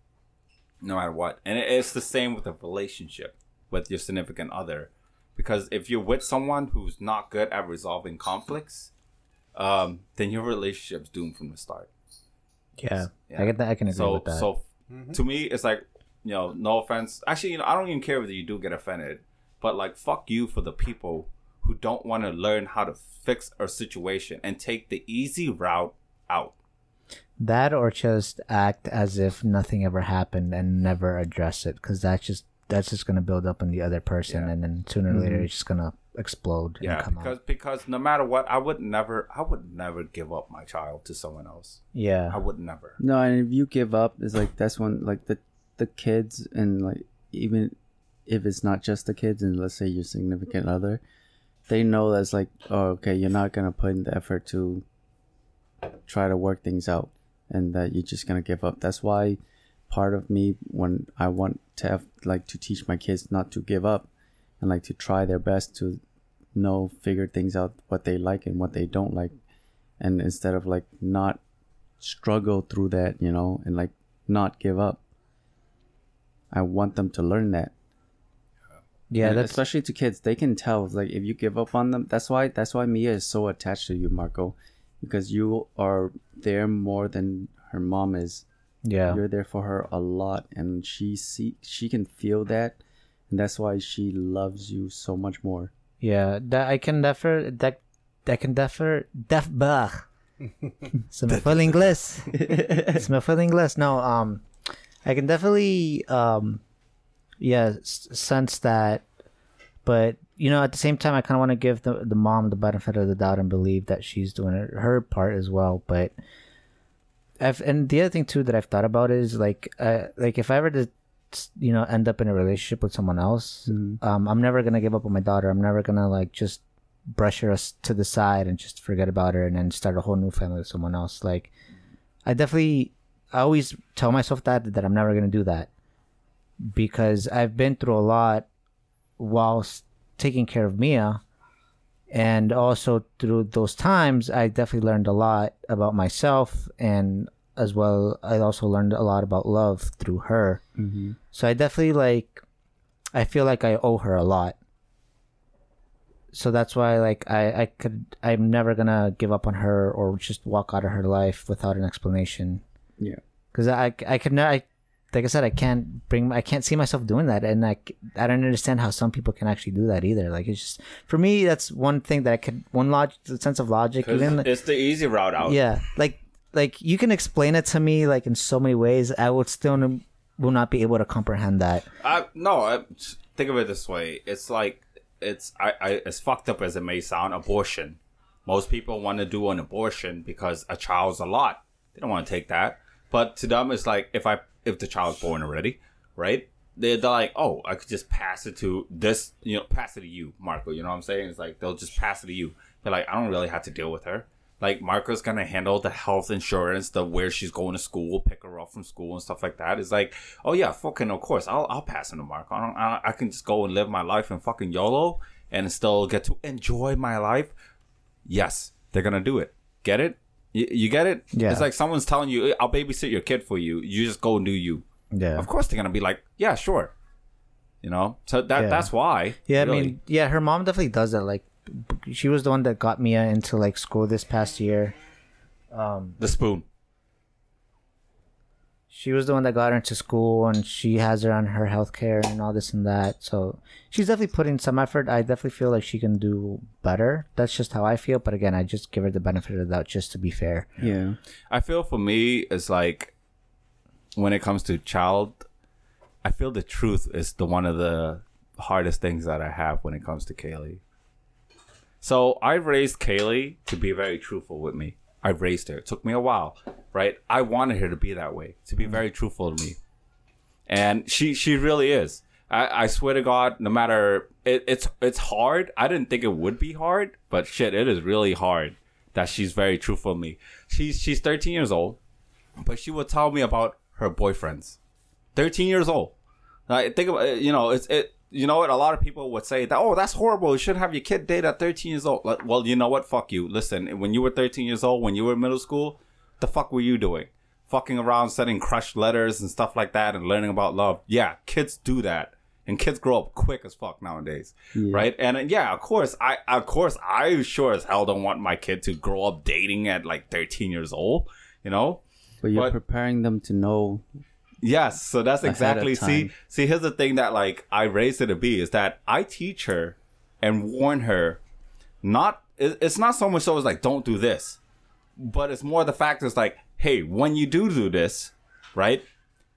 no matter what. And it's the same with a relationship with your significant other. Because if you're with someone who's not good at resolving conflicts, um, then your relationship's doomed from the start. Yeah, Yeah. I get that. I can agree So, with that. so mm-hmm. to me, it's like, you know, no offense. Actually, you know, I don't even care whether you do get offended, but like, fuck you for the people who don't want to learn how to fix a situation and take the easy route out. that or just act as if nothing ever happened and never address it, because that's just that's just gonna build up on the other person, Yeah. and then sooner or later mm-hmm. it's just gonna explode Yeah, and come because out. because no matter what, I would never, I would never give up my child to someone else. Yeah, I would never. No, and if you give up, it's like that's when like the the kids and like even if it's not just the kids and let's say your significant other, they know that's like oh okay you're not gonna put in the effort to try to work things out and that you're just gonna give up. That's why part of me when I want to have like to teach my kids not to give up and like to try their best to know figure things out what they like and what they don't like and instead of like not struggle through that, you know, and like not give up. I want them to learn that. yeah, that's especially to kids, they can tell like if you give up on them. That's why that's why Mia is so attached to you, Marco, because you are there more than her mom is. yeah. You're there for her a lot, and she see she can feel that, and that's why she loves you so much more. Yeah, that I can defer that I can defer def bah. Me fue el inglés. Se me el. No, um, I can definitely um, yeah, s- sense that, but you know, at the same time, I kind of want to give the the mom the benefit of the doubt and believe that she's doing her, her part as well. But I've and the other thing too that I've thought about is like, uh, like if I were to, you know, end up in a relationship with someone else, um, I'm never gonna give up on my daughter. I'm never gonna like just brush her to the side and just forget about her and then start a whole new family with someone else. Like, I definitely, I always tell myself that that I'm never gonna do that because I've been through a lot whilst taking care of Mia, and also through those times, I definitely learned a lot about myself and as well I also learned a lot about love through her. Mm-hmm. So I definitely like I feel like I owe her a lot. So that's why like I I could I'm never going to give up on her or just walk out of her life without an explanation. Yeah. Cuz I I could not I like I said I can't bring I can't see myself doing that and i i don't understand how some people can actually do that either. Like it's just for me that's one thing that I could one log sense of logic even it's the easy route out. yeah like like you can explain it to me like in so many ways i would still n- will not be able to comprehend that no, I, think of it this way. It's like it's I, I as fucked up as it may sound, abortion. Most people want to do an abortion because a child's a lot. They don't want to take that. But to them, it's like if I if the child's born already, right? they're, they're like, oh, I could just pass it to this, you know, pass it to you, Marco. You know what I'm saying? It's like they'll just pass it to you. They're like, I don't really have to deal with her. Like Marco's gonna handle the health insurance, the where she's going to school, pick her up from school and stuff like that. It's like, oh yeah, fucking of course, I'll I'll pass it to Marco. I don't, I, I can just go and live my life and fucking YOLO and still get to enjoy my life. Yes, they're gonna do it. Get it? You, you get it? Yeah. It's like someone's telling you, I'll babysit your kid for you. You just go and do you. Yeah. Of course they're gonna be like, yeah, sure. You know, so that Yeah. that's why. Yeah, I mean, yeah, her mom definitely does that. Like, she was the one that got Mia into like school this past year. Um, the spoon. she was the one that got her into school, and she has her on her health care and all this and that. So she's definitely putting some effort. I definitely feel like she can do better. That's just how I feel. But again, I just give her the benefit of the doubt just to be fair. Yeah. I feel for me it's like when it comes to child, I feel the truth is the one of the hardest things that I have when it comes to Kaylee. So I raised Kaylee to be very truthful with me. I raised her. It took me a while, right? I wanted her to be that way, to be very truthful to me, and she she really is. I, I swear to God, no matter it, it's it's hard. I didn't think it would be hard, but shit, it is really hard that she's very truthful to me. She's she's 13 years old, but she will tell me about her boyfriends. 13 years old. I think about you know it's it. You know what? A lot of people would say that. Oh, that's horrible. You shouldn't have your kid date at 13 years old. Like, Well, you know what? Fuck you. Listen, when you were 13 years old, when you were in middle school, the fuck were you doing? Fucking around, sending crushed letters and stuff like that, and learning about love. Yeah, kids do that, and kids grow up quick as fuck nowadays, right? And uh, yeah, of course, I of course I sure as hell don't want my kid to grow up dating at like 13 years old. You know, But you're But- preparing them to know. Yes, so that's exactly see see here's the thing that like I raised her to be is that I teach her and warn her not it- it's not so much so as like don't do this. But it's more the fact is like, hey, when you do do this, right?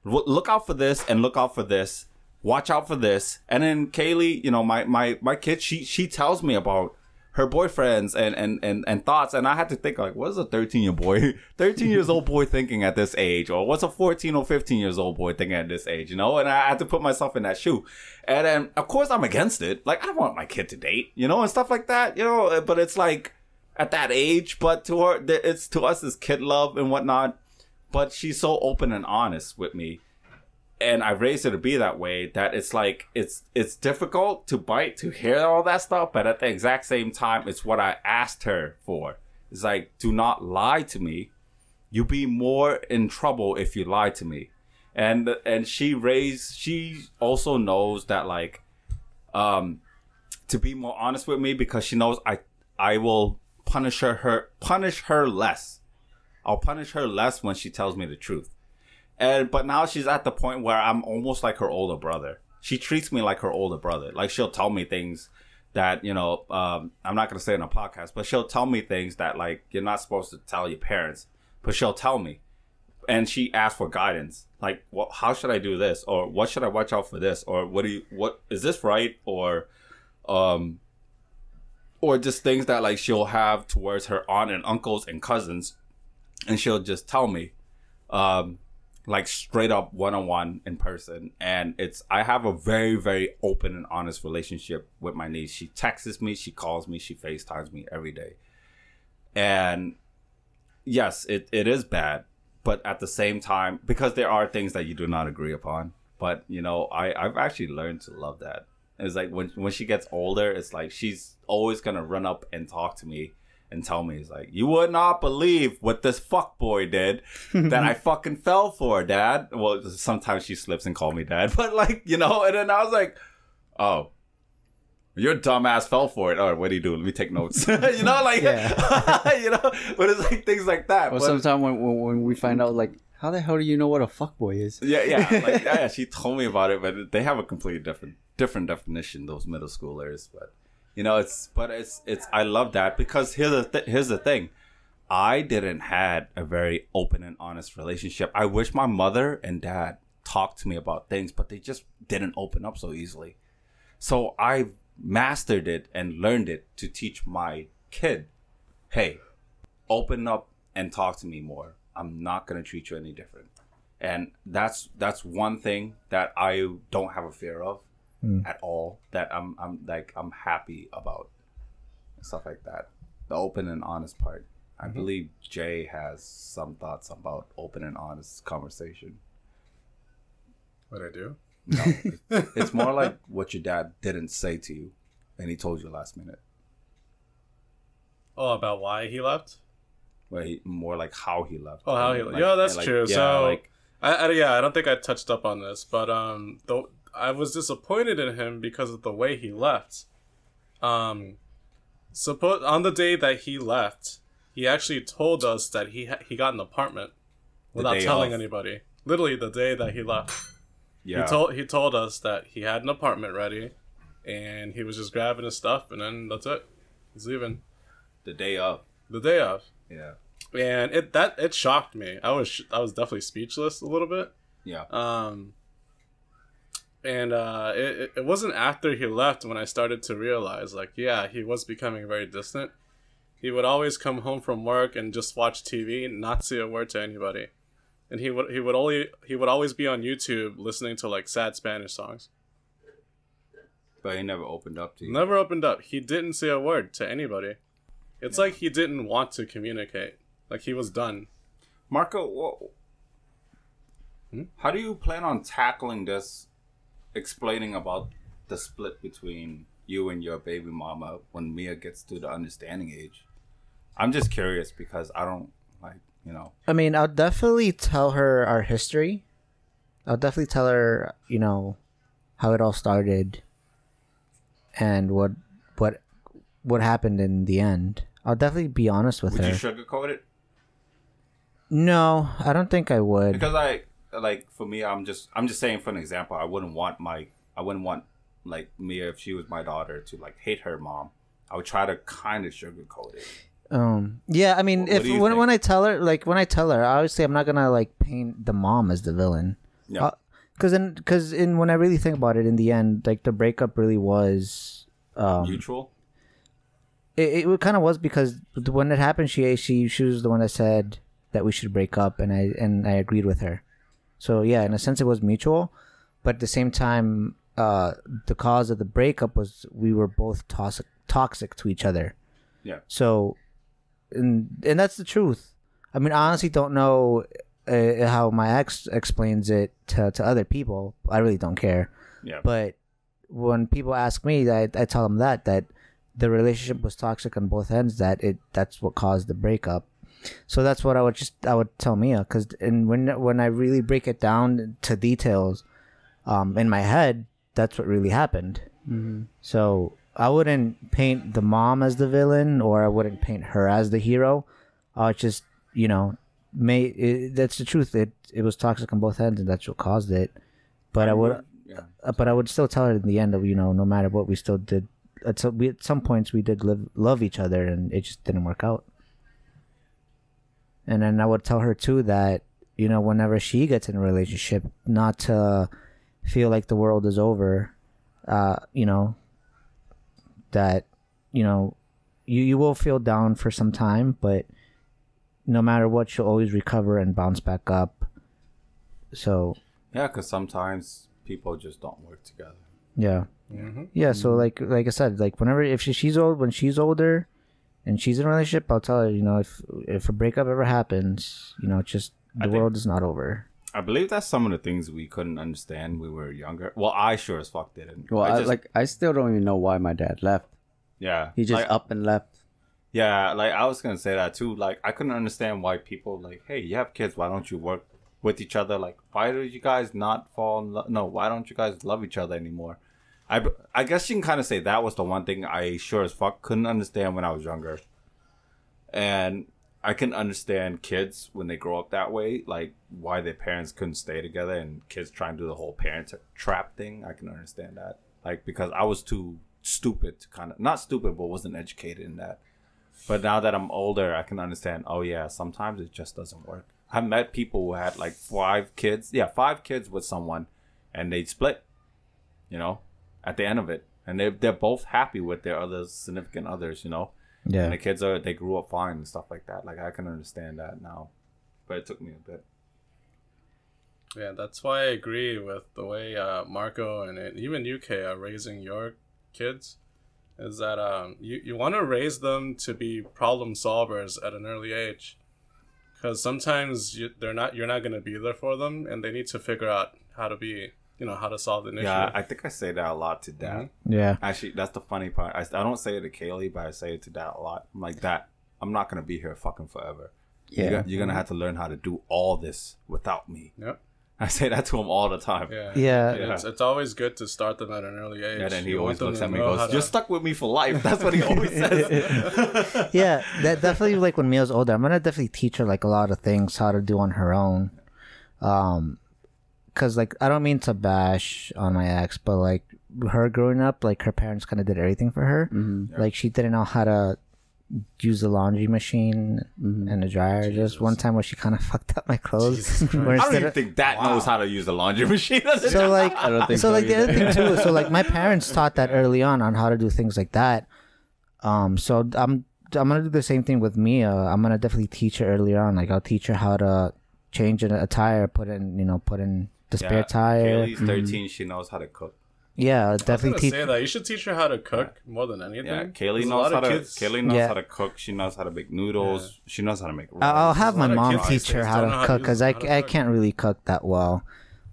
Look out for this and look out for this. Watch out for this. And then Kaylee, you know, my my my kid, she she tells me about her boyfriends and and and, and thoughts and i had to think like what's a 13 year boy 13 years old boy thinking at this age? Or what's a 14 or 15 years old boy thinking at this age you know? And i had to put myself in that shoe. And then of course i'm against it. Like i don't want my kid to date you know and stuff like that you know? Uh, but it's like at that age but to her it's to us is kid love and whatnot. But she's so open and honest with me and I raised her to be that way that it's like it's it's difficult to bite to hear all that stuff, but at the exact same time, it's what I asked her for. It's like, do not lie to me. You'll be more in trouble if you lie to me. And and she raised she also knows that like um to be more honest with me because she knows I I will punish her her punish her less. I'll punish her less when she tells me the truth. And but now she's at the point where I'm almost like her older brother. She treats me like her older brother. Like she'll tell me things that you know um, I'm not gonna say in a podcast, but she'll tell me things that like you're not supposed to tell your parents, but she'll tell me. And she asks for guidance, like, "Well, how should I do this?" or "What should I watch out for this?" or "What do you? What is this right?" or, um, or just things that like she'll have towards her aunt and uncles and cousins, and she'll just tell me, um, like straight up one on one in person. And it's I have a very very open and honest relationship with my niece. She texts me, she calls me, she FaceTimes me every day, and yes, it, it is bad, but at the same time, because there are things that you do not agree upon. But you know, I I've actually learned to love that. It's like when when she gets older, it's like she's always gonna run up and talk to me and tell me, he's like you would not believe what this fuck boy did that I fucking fell for, Dad." Well, sometimes she slips and call me Dad, but like you know, and then I was like, "Oh." Your dumbass fell for it. All right, what do you do? Let me take notes. you know, like, you know, but it's like things like that. Or But- sometimes when, when when we find out like, how the hell do you know what a fuckboy is? yeah, yeah, like yeah, yeah, she told me about it, but they have a completely different different definition. Those middle schoolers, but you know, it's but it's it's I love that because here's the th- here's the thing, I didn't had a very open and honest relationship. I wish my mother and dad talked to me about things, but they just didn't open up so easily. So I mastered it and learned it to teach my kid, hey, open up and talk to me more. I'm not gonna treat you any different. and that's that's one thing that I don't have a fear of at all. That I'm I'm like I'm happy about stuff like that. The open and honest part. I believe Jay has some thoughts about open and honest conversation. What I do? No, it's more like what your dad didn't say to you, and he told you last minute. Oh, about why he left? Well, he, more like how he left. Oh, how he? Like- yeah, that's like, true. yeah, so, like I, I, yeah, I don't think I touched up on this, but um, though I was disappointed in him because of the way he left. Um, suppose on the day that he left, he actually told us that he ha- he got an apartment without telling of. anybody. Literally the day that he left, yeah, he told he told us that he had an apartment ready, and he was just grabbing his stuff, and then that's it. He's leaving the day of. the day of. Yeah, and it that it shocked me. I was I was definitely speechless a little bit. yeah. Um, and uh, it it- wasn't after he left when I started to realize, like, yeah, he was becoming very distant. He would always come home from work and just watch TV, and not say a word to anybody. And he would he would only he would always be on YouTube listening to like sad Spanish songs. But he never opened up to you. Never opened up. He didn't say a word to anybody. It's like he didn't want to communicate. Like he was done. Marco, Hmm? how do you plan on tackling this? Explaining about the split between you and your baby mama when Mia gets to the understanding age. I'm just curious because I don't like you know. I mean, I'll definitely tell her our history. I'll definitely tell her, you know, how it all started and what what what happened in the end. I'll definitely be honest with Would her. Would you sugarcoat it? no, I don't think I would. Because I like for me, I'm just I'm just saying for an example. I wouldn't want my I wouldn't want like Mia if she was my daughter to like hate her mom. I would try to kind of sugarcoat it. Um. Yeah. I mean, What- what if you when think? when I tell her, like when I tell her, obviously I'm not gonna like paint the mom as the villain. Yeah. Because in because in when I really think about it, in the end, like the breakup really was. Um, Mutual. it, it kind of was because when it happened, she she she was the one that said that we should break up, and I and I agreed with her. So yeah, in a sense, it was mutual, but at the same time, uh, the cause of the breakup was we were both toxic toxic to each other. Yeah. So, and and that's the truth. I mean, I honestly don't know uh, how my ex explains it to to other people. I really don't care. Yeah. But when people ask me, I, I tell them that that the relationship was toxic on both ends. That it that's what caused the breakup. So that's what I would just I would tell Mia because and when when I really break it down to details, um, in my head, that's what really happened. Mm-hmm. So I wouldn't paint the mom as the villain, or I wouldn't paint her as the hero. I would just you know, may it, that's the truth. It it was toxic on both ends, and that's what caused it. But I would Yeah. uh, but I would still tell her in the end of you know no matter what we still did at some we at some points we did live love each other and it just didn't work out. And then I would tell her too that you know whenever she gets in a relationship not to feel like the world is over, uh, you know that you know you you will feel down for some time, but no matter what you'll always recover and bounce back up. So Yeah, because sometimes people just don't work together. yeah. Mm-hmm. Yeah, so like like I said, like whenever if she, she's old when she's older and she's in a relationship, I'll tell her, you know, if if a breakup ever happens, you know, just I the think- world is not over. I believe that's some of the things we couldn't understand when we were younger. Well, I sure as fuck didn't. Well, I I, just, like I still don't even know why my dad left. yeah, He just like, up and left. Yeah, like I was gonna say that too. Like I couldn't understand why people like, hey, you have kids, why don't you work with each other? Like, why do you guys not fall in love? No, why don't you guys love each other anymore? I, I guess you can kind of say that was the one thing I sure as fuck couldn't understand when I was younger. And I can understand kids when they grow up that way, like why their parents couldn't stay together and kids trying to do the whole parent trap thing. I can understand that. Like, because I was too stupid to kind of, not stupid, but wasn't educated in that. But now that I'm older, I can understand. Oh yeah, sometimes it just doesn't work. I've met people who had like five kids. Yeah, five kids with someone, and they split. You know, at the end of it, and they they're both happy with their other significant others. You know, Yeah. and Yeah. the kids are they grew up fine and stuff like that. Like I can understand that now, but it took me a bit. Yeah, that's why I agree with the way uh, Marco and it, even UK are raising your kids. Is that um, you, you want to raise them to be problem solvers at an early age, because sometimes you, they're not you're not going to be there for them, and they need to figure out how to be you know how to solve an issue. Yeah, I think I say that a lot to dad. Yeah. Actually, that's the funny part. I, I don't say it to Kaylee, but I say it to dad a lot. I'm like, Dad, I'm not gonna be here fucking forever. Yeah. You're, gonna, you're gonna have to learn how to do all this without me. Yep. I say that to him all the time. Yeah. Yeah. It's, it's always good to start them at an early age. And then he You always looks at me and goes, to- You're stuck with me for life. That's what he always says. yeah, that definitely like when Mia's older, I'm gonna definitely teach her like a lot of things how to do on her own. Um, cause like I don't mean to bash on my ex, but like her growing up, like her parents kind of did everything for her. Mm-hmm. Like she didn't know how to use the laundry machine Mm-hmm. and the dryer. Just one time where she kind of fucked up my clothes. I don't even of- think dad knows how to use the laundry machine. so like I don't think so so like the other thing too so like my parents taught that early on on how to do things like that um so i'm i'm gonna do the same thing with mia i'm gonna definitely teach her earlier on like i'll teach her how to change an a tire put in you know put in the spare tire Kaylee's mm-hmm. 13. She knows how to cook. yeah I'll I was definitely gonna teach say that you should teach her how to cook more than anything. Yeah, There's Kaylee a knows lot how of to. kids- Kaylee knows Yeah. how to cook. She knows how to make noodles. She knows how to make. I'll, I'll have my lot of mom kids teach these her days how don't know to how to cook use- because I, how to I cook. can't really cook that well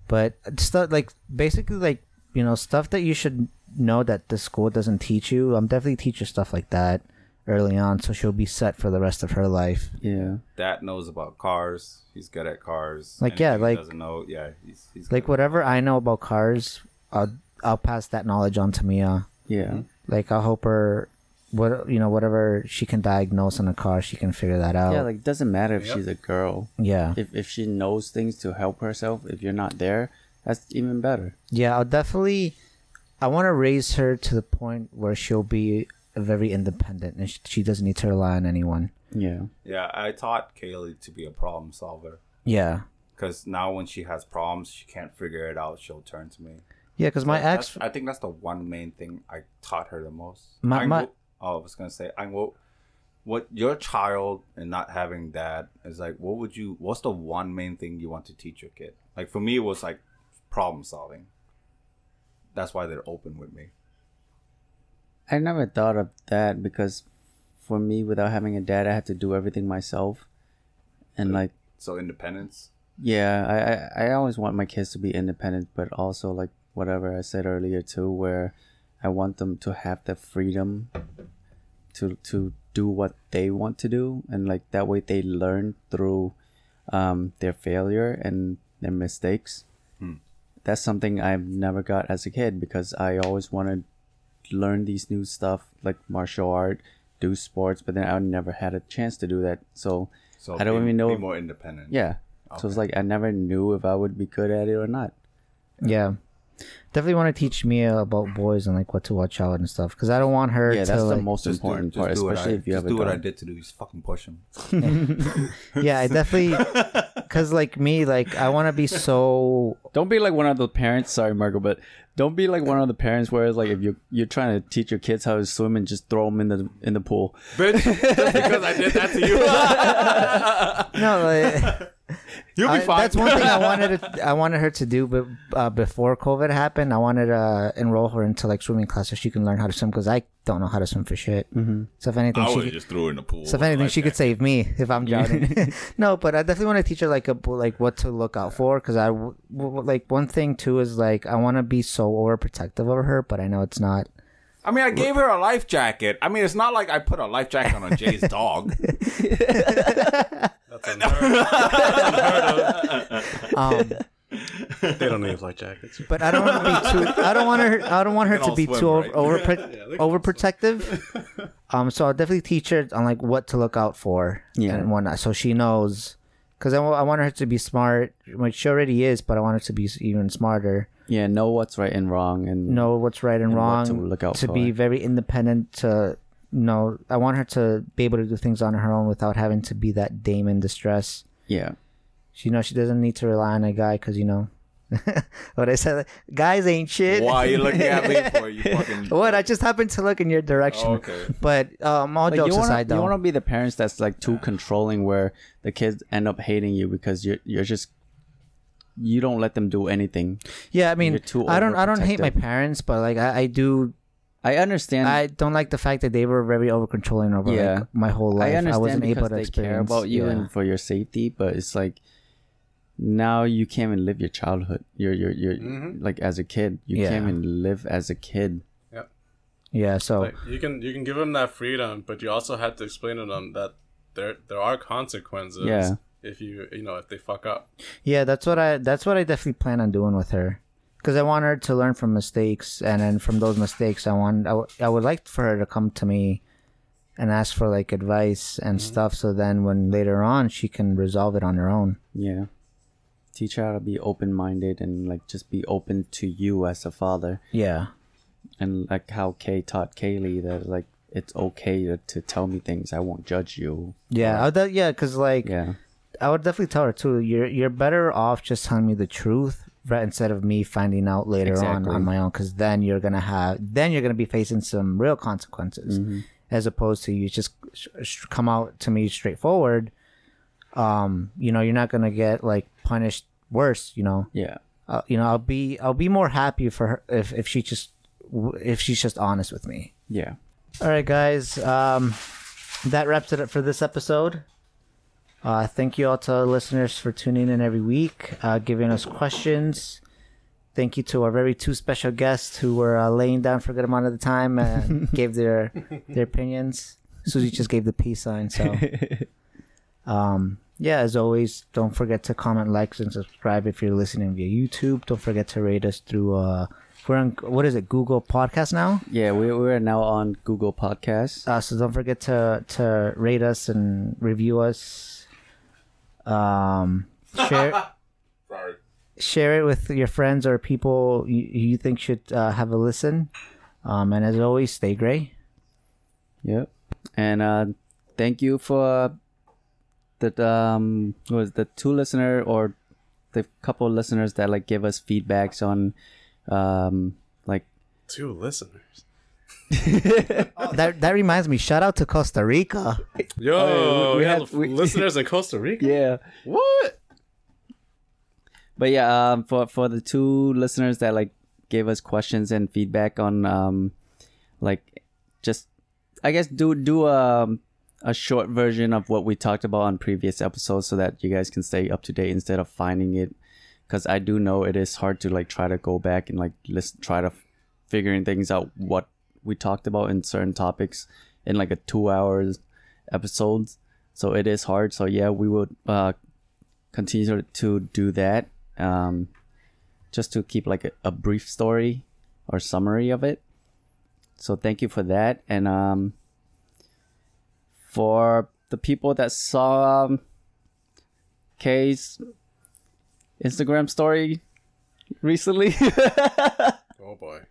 but stuff like basically like you know stuff that you should know that the school doesn't teach you i'm definitely teach her stuff like that early on so she'll be set for the rest of her life Yeah. Dad knows about cars. He's good at cars. Like, yeah, Anything he like- doesn't know. Yeah, he's, he's like whatever I know about cars, I'll I'll pass that knowledge on to Mia. Yeah. Mm-hmm. Like I'll help her, what you know, whatever she can diagnose on a car, she can figure that out. Yeah, like it doesn't matter if Yep. she's a girl. yeah, If if she knows things to help herself, if you're not there, that's even better. yeah. I'll definitely. I want to raise her to the point where she'll be very independent and she, she doesn't need to rely on anyone. Yeah. Yeah, I taught Kaylee to be a problem solver Yeah, because now when she has problems, she can't figure it out. She'll turn to me. yeah. Because my That- ex, I think that's the one main thing I taught her the most. My- my- oh, I was gonna say, I will. What your child and not having dad is like. What would you? What's the one main thing you want to teach your kid? Like for me, it was like problem solving. That's why they're open with me. I never thought of that because for me, without having a dad, I had to do everything myself. And like, So independence. yeah, I, I, I always want my kids to be independent, but also like whatever I said earlier too, where I want them to have the freedom to to do what they want to do, and like that way they learn through um, their failure and their mistakes. That's something I've never got as a kid because I always wanted learn these new stuff like martial art, do sports, but then I never had a chance to do that. So So I don't be, even know Be more independent. yeah. So it's like I never knew if I would be good at it or not. yeah. Definitely want to teach Mia about boys and like what to watch out and stuff. Because I don't want her Yeah, to that's the most Just do- important part, do what especially I- if you just have a do what I did to do. Just fucking push him. yeah, I definitely because like me, like I want to be so Don't be like one of the parents. Sorry, Marco, but don't be like one of the parents where it's like if you you're trying to teach your kids how to swim and just throw them in the in the pool. Bitch, just because I did that to you. no. Like, You'll be I- fine. that's one thing I wanted. To, I wanted her to do, but uh, before COVID happened, I wanted to enroll her into like swimming class so she can learn how to swim because I don't know how to swim for shit. Mm-hmm. So if anything, I she would could, just threw her in the pool. so if anything, like she could save me if I'm drowning. no, but I definitely want to teach her like a like what to look out for because I w- w- like one thing too is like I want to be so overprotective of her, but I know it's not. I mean, I gave her a life jacket. I mean, it's not like I put a life jacket on a Jay's dog. That's unheard, unheard of. Um, They don't need life jackets. but I don't want to be too. I don't want her. I don't want her to be swim, too right? over, over Yeah, they can all overprotective. um, so I'll definitely teach her on like what to look out for Yeah. and whatnot, so she knows. Because I, I want her to be smart, which she already is, but I want her to be even smarter. Yeah, know what's right and wrong, and Know what's right and, And what wrong. to look out to for. be very independent. To know, I want her to be able to do things on her own without having to be that dame in distress. yeah, She know she doesn't need to rely on a guy because you know. what I said, guys ain't shit. Why are you looking at me for? You fucking. What? I just happened to look in your direction. Oh, okay. But um, all like jokes you wanna, aside, though, you want to be the parents that's like too controlling, where the kids end up hating you because you're you're just you don't let them do anything. Yeah, I mean, too I don't, I don't hate my parents, but like, I, I do, I understand. I don't like the fact that they were very over controlling over Yeah. like my whole life. I understand wasn't because able to they experience care about you yeah. and for your safety, but it's like now you can't even live your childhood. You're you're you're Mhm. like as a kid, you Yeah. can't even live as a kid. Yeah. Yeah. So Like you can you can give them that freedom, but you also have to explain to them that there there are consequences. Yeah. If you you know if they fuck up. yeah, that's what I, that's what I definitely plan on doing with her, because I want her to learn from mistakes, and then from those mistakes, I want, I, w- I would like for her to come to me and ask for like advice and Mm-hmm. stuff, so then when later on she can resolve it on her own. Yeah. Teach her how to be open minded and like just be open to you as a father. Yeah. And like how Kay taught Kaylee that like it's okay to, to tell me things. I won't judge you. Yeah, I would, yeah, because like Yeah. I would definitely tell her too. You're you're better off just telling me the truth, right? Instead of me finding out later on Exactly. on my own, because then you're gonna have then you're gonna be facing some real consequences, Mm-hmm. as opposed to you just sh- sh- come out to me straightforward. Um, you know, you're not gonna get like punished worse. You know, Yeah. uh, you know, I'll be I'll be more happy for her if if she just if she's just honest with me. Yeah. All right, guys. Um, that wraps it up for this episode. Uh, thank you all to our listeners for tuning in every week, uh, giving us questions. Thank you to our very two special guests who were uh, laying down for a good amount of the time and gave their their opinions. Susie just gave the peace sign. So, um, yeah, as always, don't forget to comment, like, and subscribe if you're listening via YouTube. Don't forget to rate us through. Uh, we're on what is it? Google Podcast now. Yeah, we we're now on Google Podcasts. Uh, so don't forget to to rate us and review us. Um, share Sorry. share it with your friends or people you, you think should uh, have a listen. Um, and as always, stay gray. Yep. And uh thank you for the um was the two listener or the couple listeners that like give us feedbacks on um like Two listeners. That that reminds me. Shout out to Costa Rica. Yo, Oh, we we, have we- listeners in Costa Rica. yeah What? but yeah um for for the two listeners that like gave us questions and feedback on um like just i guess do do um a short version of what we talked about on previous episodes so that you guys can stay up to date instead of finding it because i do know it is hard to like try to go back and like listen try to f- figuring things out what we talked about in certain topics in like a two hours episodes. So it is hard. So yeah we would uh continue to do that um just to keep like a, a brief story or summary of it. So thank you for that. And um for the people that saw um, Kay's Instagram story recently. Oh boy.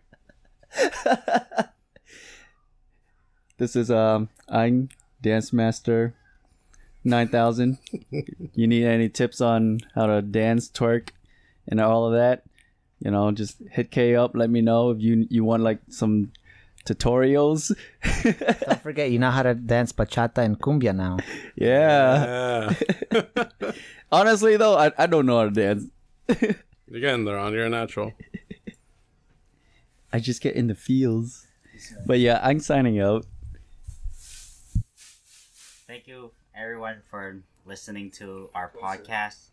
This is um I'm Dance Master 9000 you need any tips on how to dance twerk and all of that you know just hit Kay up let me know if you you want like some tutorials Don't forget, you know how to dance bachata and cumbia now. yeah Yeah. honestly though I, I don't know how to dance You're getting there on. You're a natural. I just get in the feels but yeah I'm signing out Thank you, everyone, for listening to our podcast.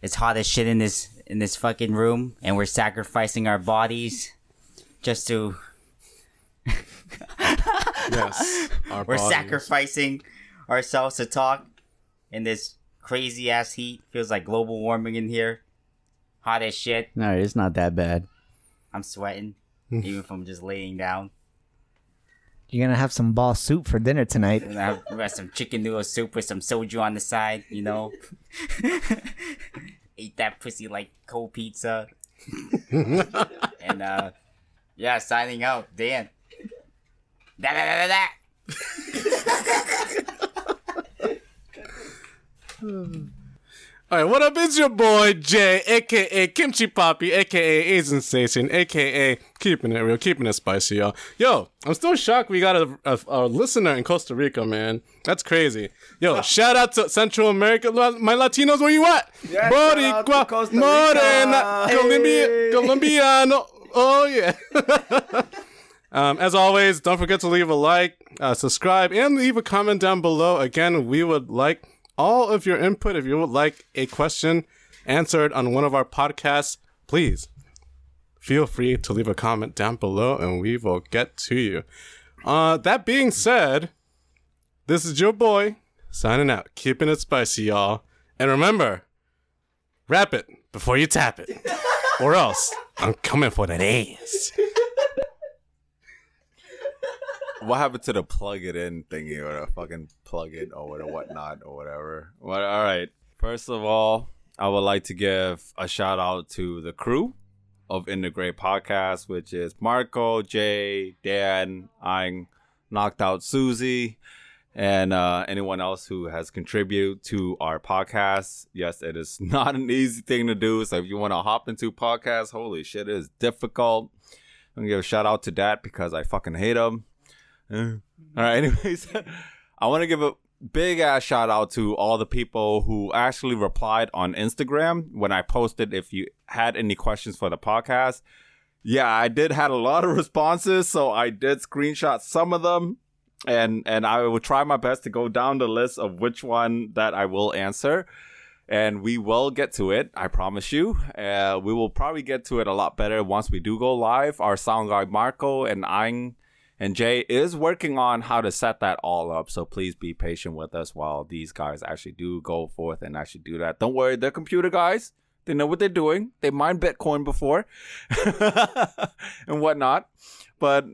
It's hot as shit in this in this fucking room, and we're sacrificing our bodies just to. Yes. Our bodies. We're bodies. sacrificing ourselves to talk in this crazy ass heat. Feels like global warming in here. Hot as shit. no it's not that bad I'm sweating, even from just laying down. You're gonna have some ball soup for dinner tonight. And I have, we got some chicken noodle soup with some soju on the side, you know. Eat that pussy like cold pizza. and uh yeah, signing out. Dan. Da da da da da. All right, what up? It's your boy Jay, aka Kimchi Poppy, aka Asian Station, aka keeping it real, keeping it spicy, y'all. Yo, I'm still shocked we got a, a, a listener in Costa Rica, man. That's crazy. Yo, shout out to Central America, my Latinos, where you at? Yeah, Boricua, Morena, Rica. Colombia, Colombiano. Oh yeah. Um, as always, don't forget to leave a like, uh, subscribe, and leave a comment down below. Again, we would like all of your input. If you would like a question answered on one of our podcasts, please feel free to leave a comment down below and we will get to you. Uh, that being said, this is your boy signing out, keeping it spicy, y'all. And remember, wrap it before you tap it, or else I'm coming for that ass. What happened to the plug it in thingy or the fucking plug it or what- whatnot or whatever? Well, all right. First of all, I would like to give a shout out to the crew of In the podcast, which is Marco, Jay, Dan, I knocked out Susie, and uh, anyone else who has contributed to our podcast. Yes, it is not an easy thing to do. So if you want to hop into podcasts, holy shit, it is difficult. I'm gonna give a shout out to that because I fucking hate them. All right. Anyways, I want to give a big ass shout out to all the people who actually replied on Instagram when I posted if you had any questions for the podcast. Yeah, I did had a lot of responses, so I did screenshot some of them, and and I will try my best to go down the list of which one that I will answer. And we will get to it, I promise you. Uh, we will probably get to it a lot better once we do go live. Our sound guy Marco and Ang and Jay is working on how to set that all up. So please be patient with us while these guys actually do go forth and actually do that. Don't worry, they're computer guys. They know what they're doing. They mined Bitcoin before and whatnot. But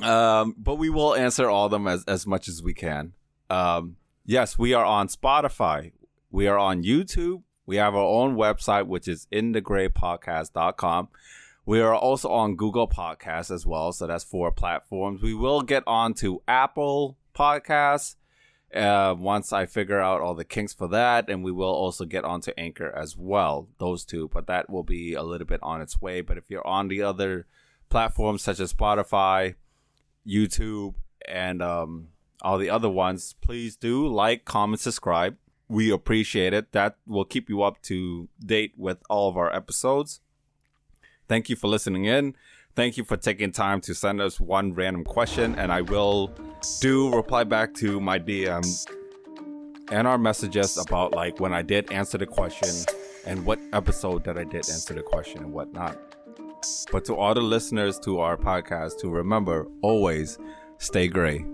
um, but we will answer all them as, as much as we can. Um, yes, we are on Spotify. We are on YouTube. We have our own website, which is inthegraypodcast.com. We are also on Google Podcasts as well. So that's four platforms. We will get on to Apple Podcasts uh, once I figure out all the kinks for that. And we will also get on to Anchor as well, those two. But that will be a little bit on its way. But if you're on the other platforms such as Spotify, YouTube, and um, all the other ones, please do like, comment, subscribe. We appreciate it. That will keep you up to date with all of our episodes. Thank you for listening in. Thank you for taking time to send us one random question, and I will do reply back to my DM and our messages about like when I did answer the question and what episode that I did answer the question and whatnot. But to all the listeners to our podcast, to remember always stay gray.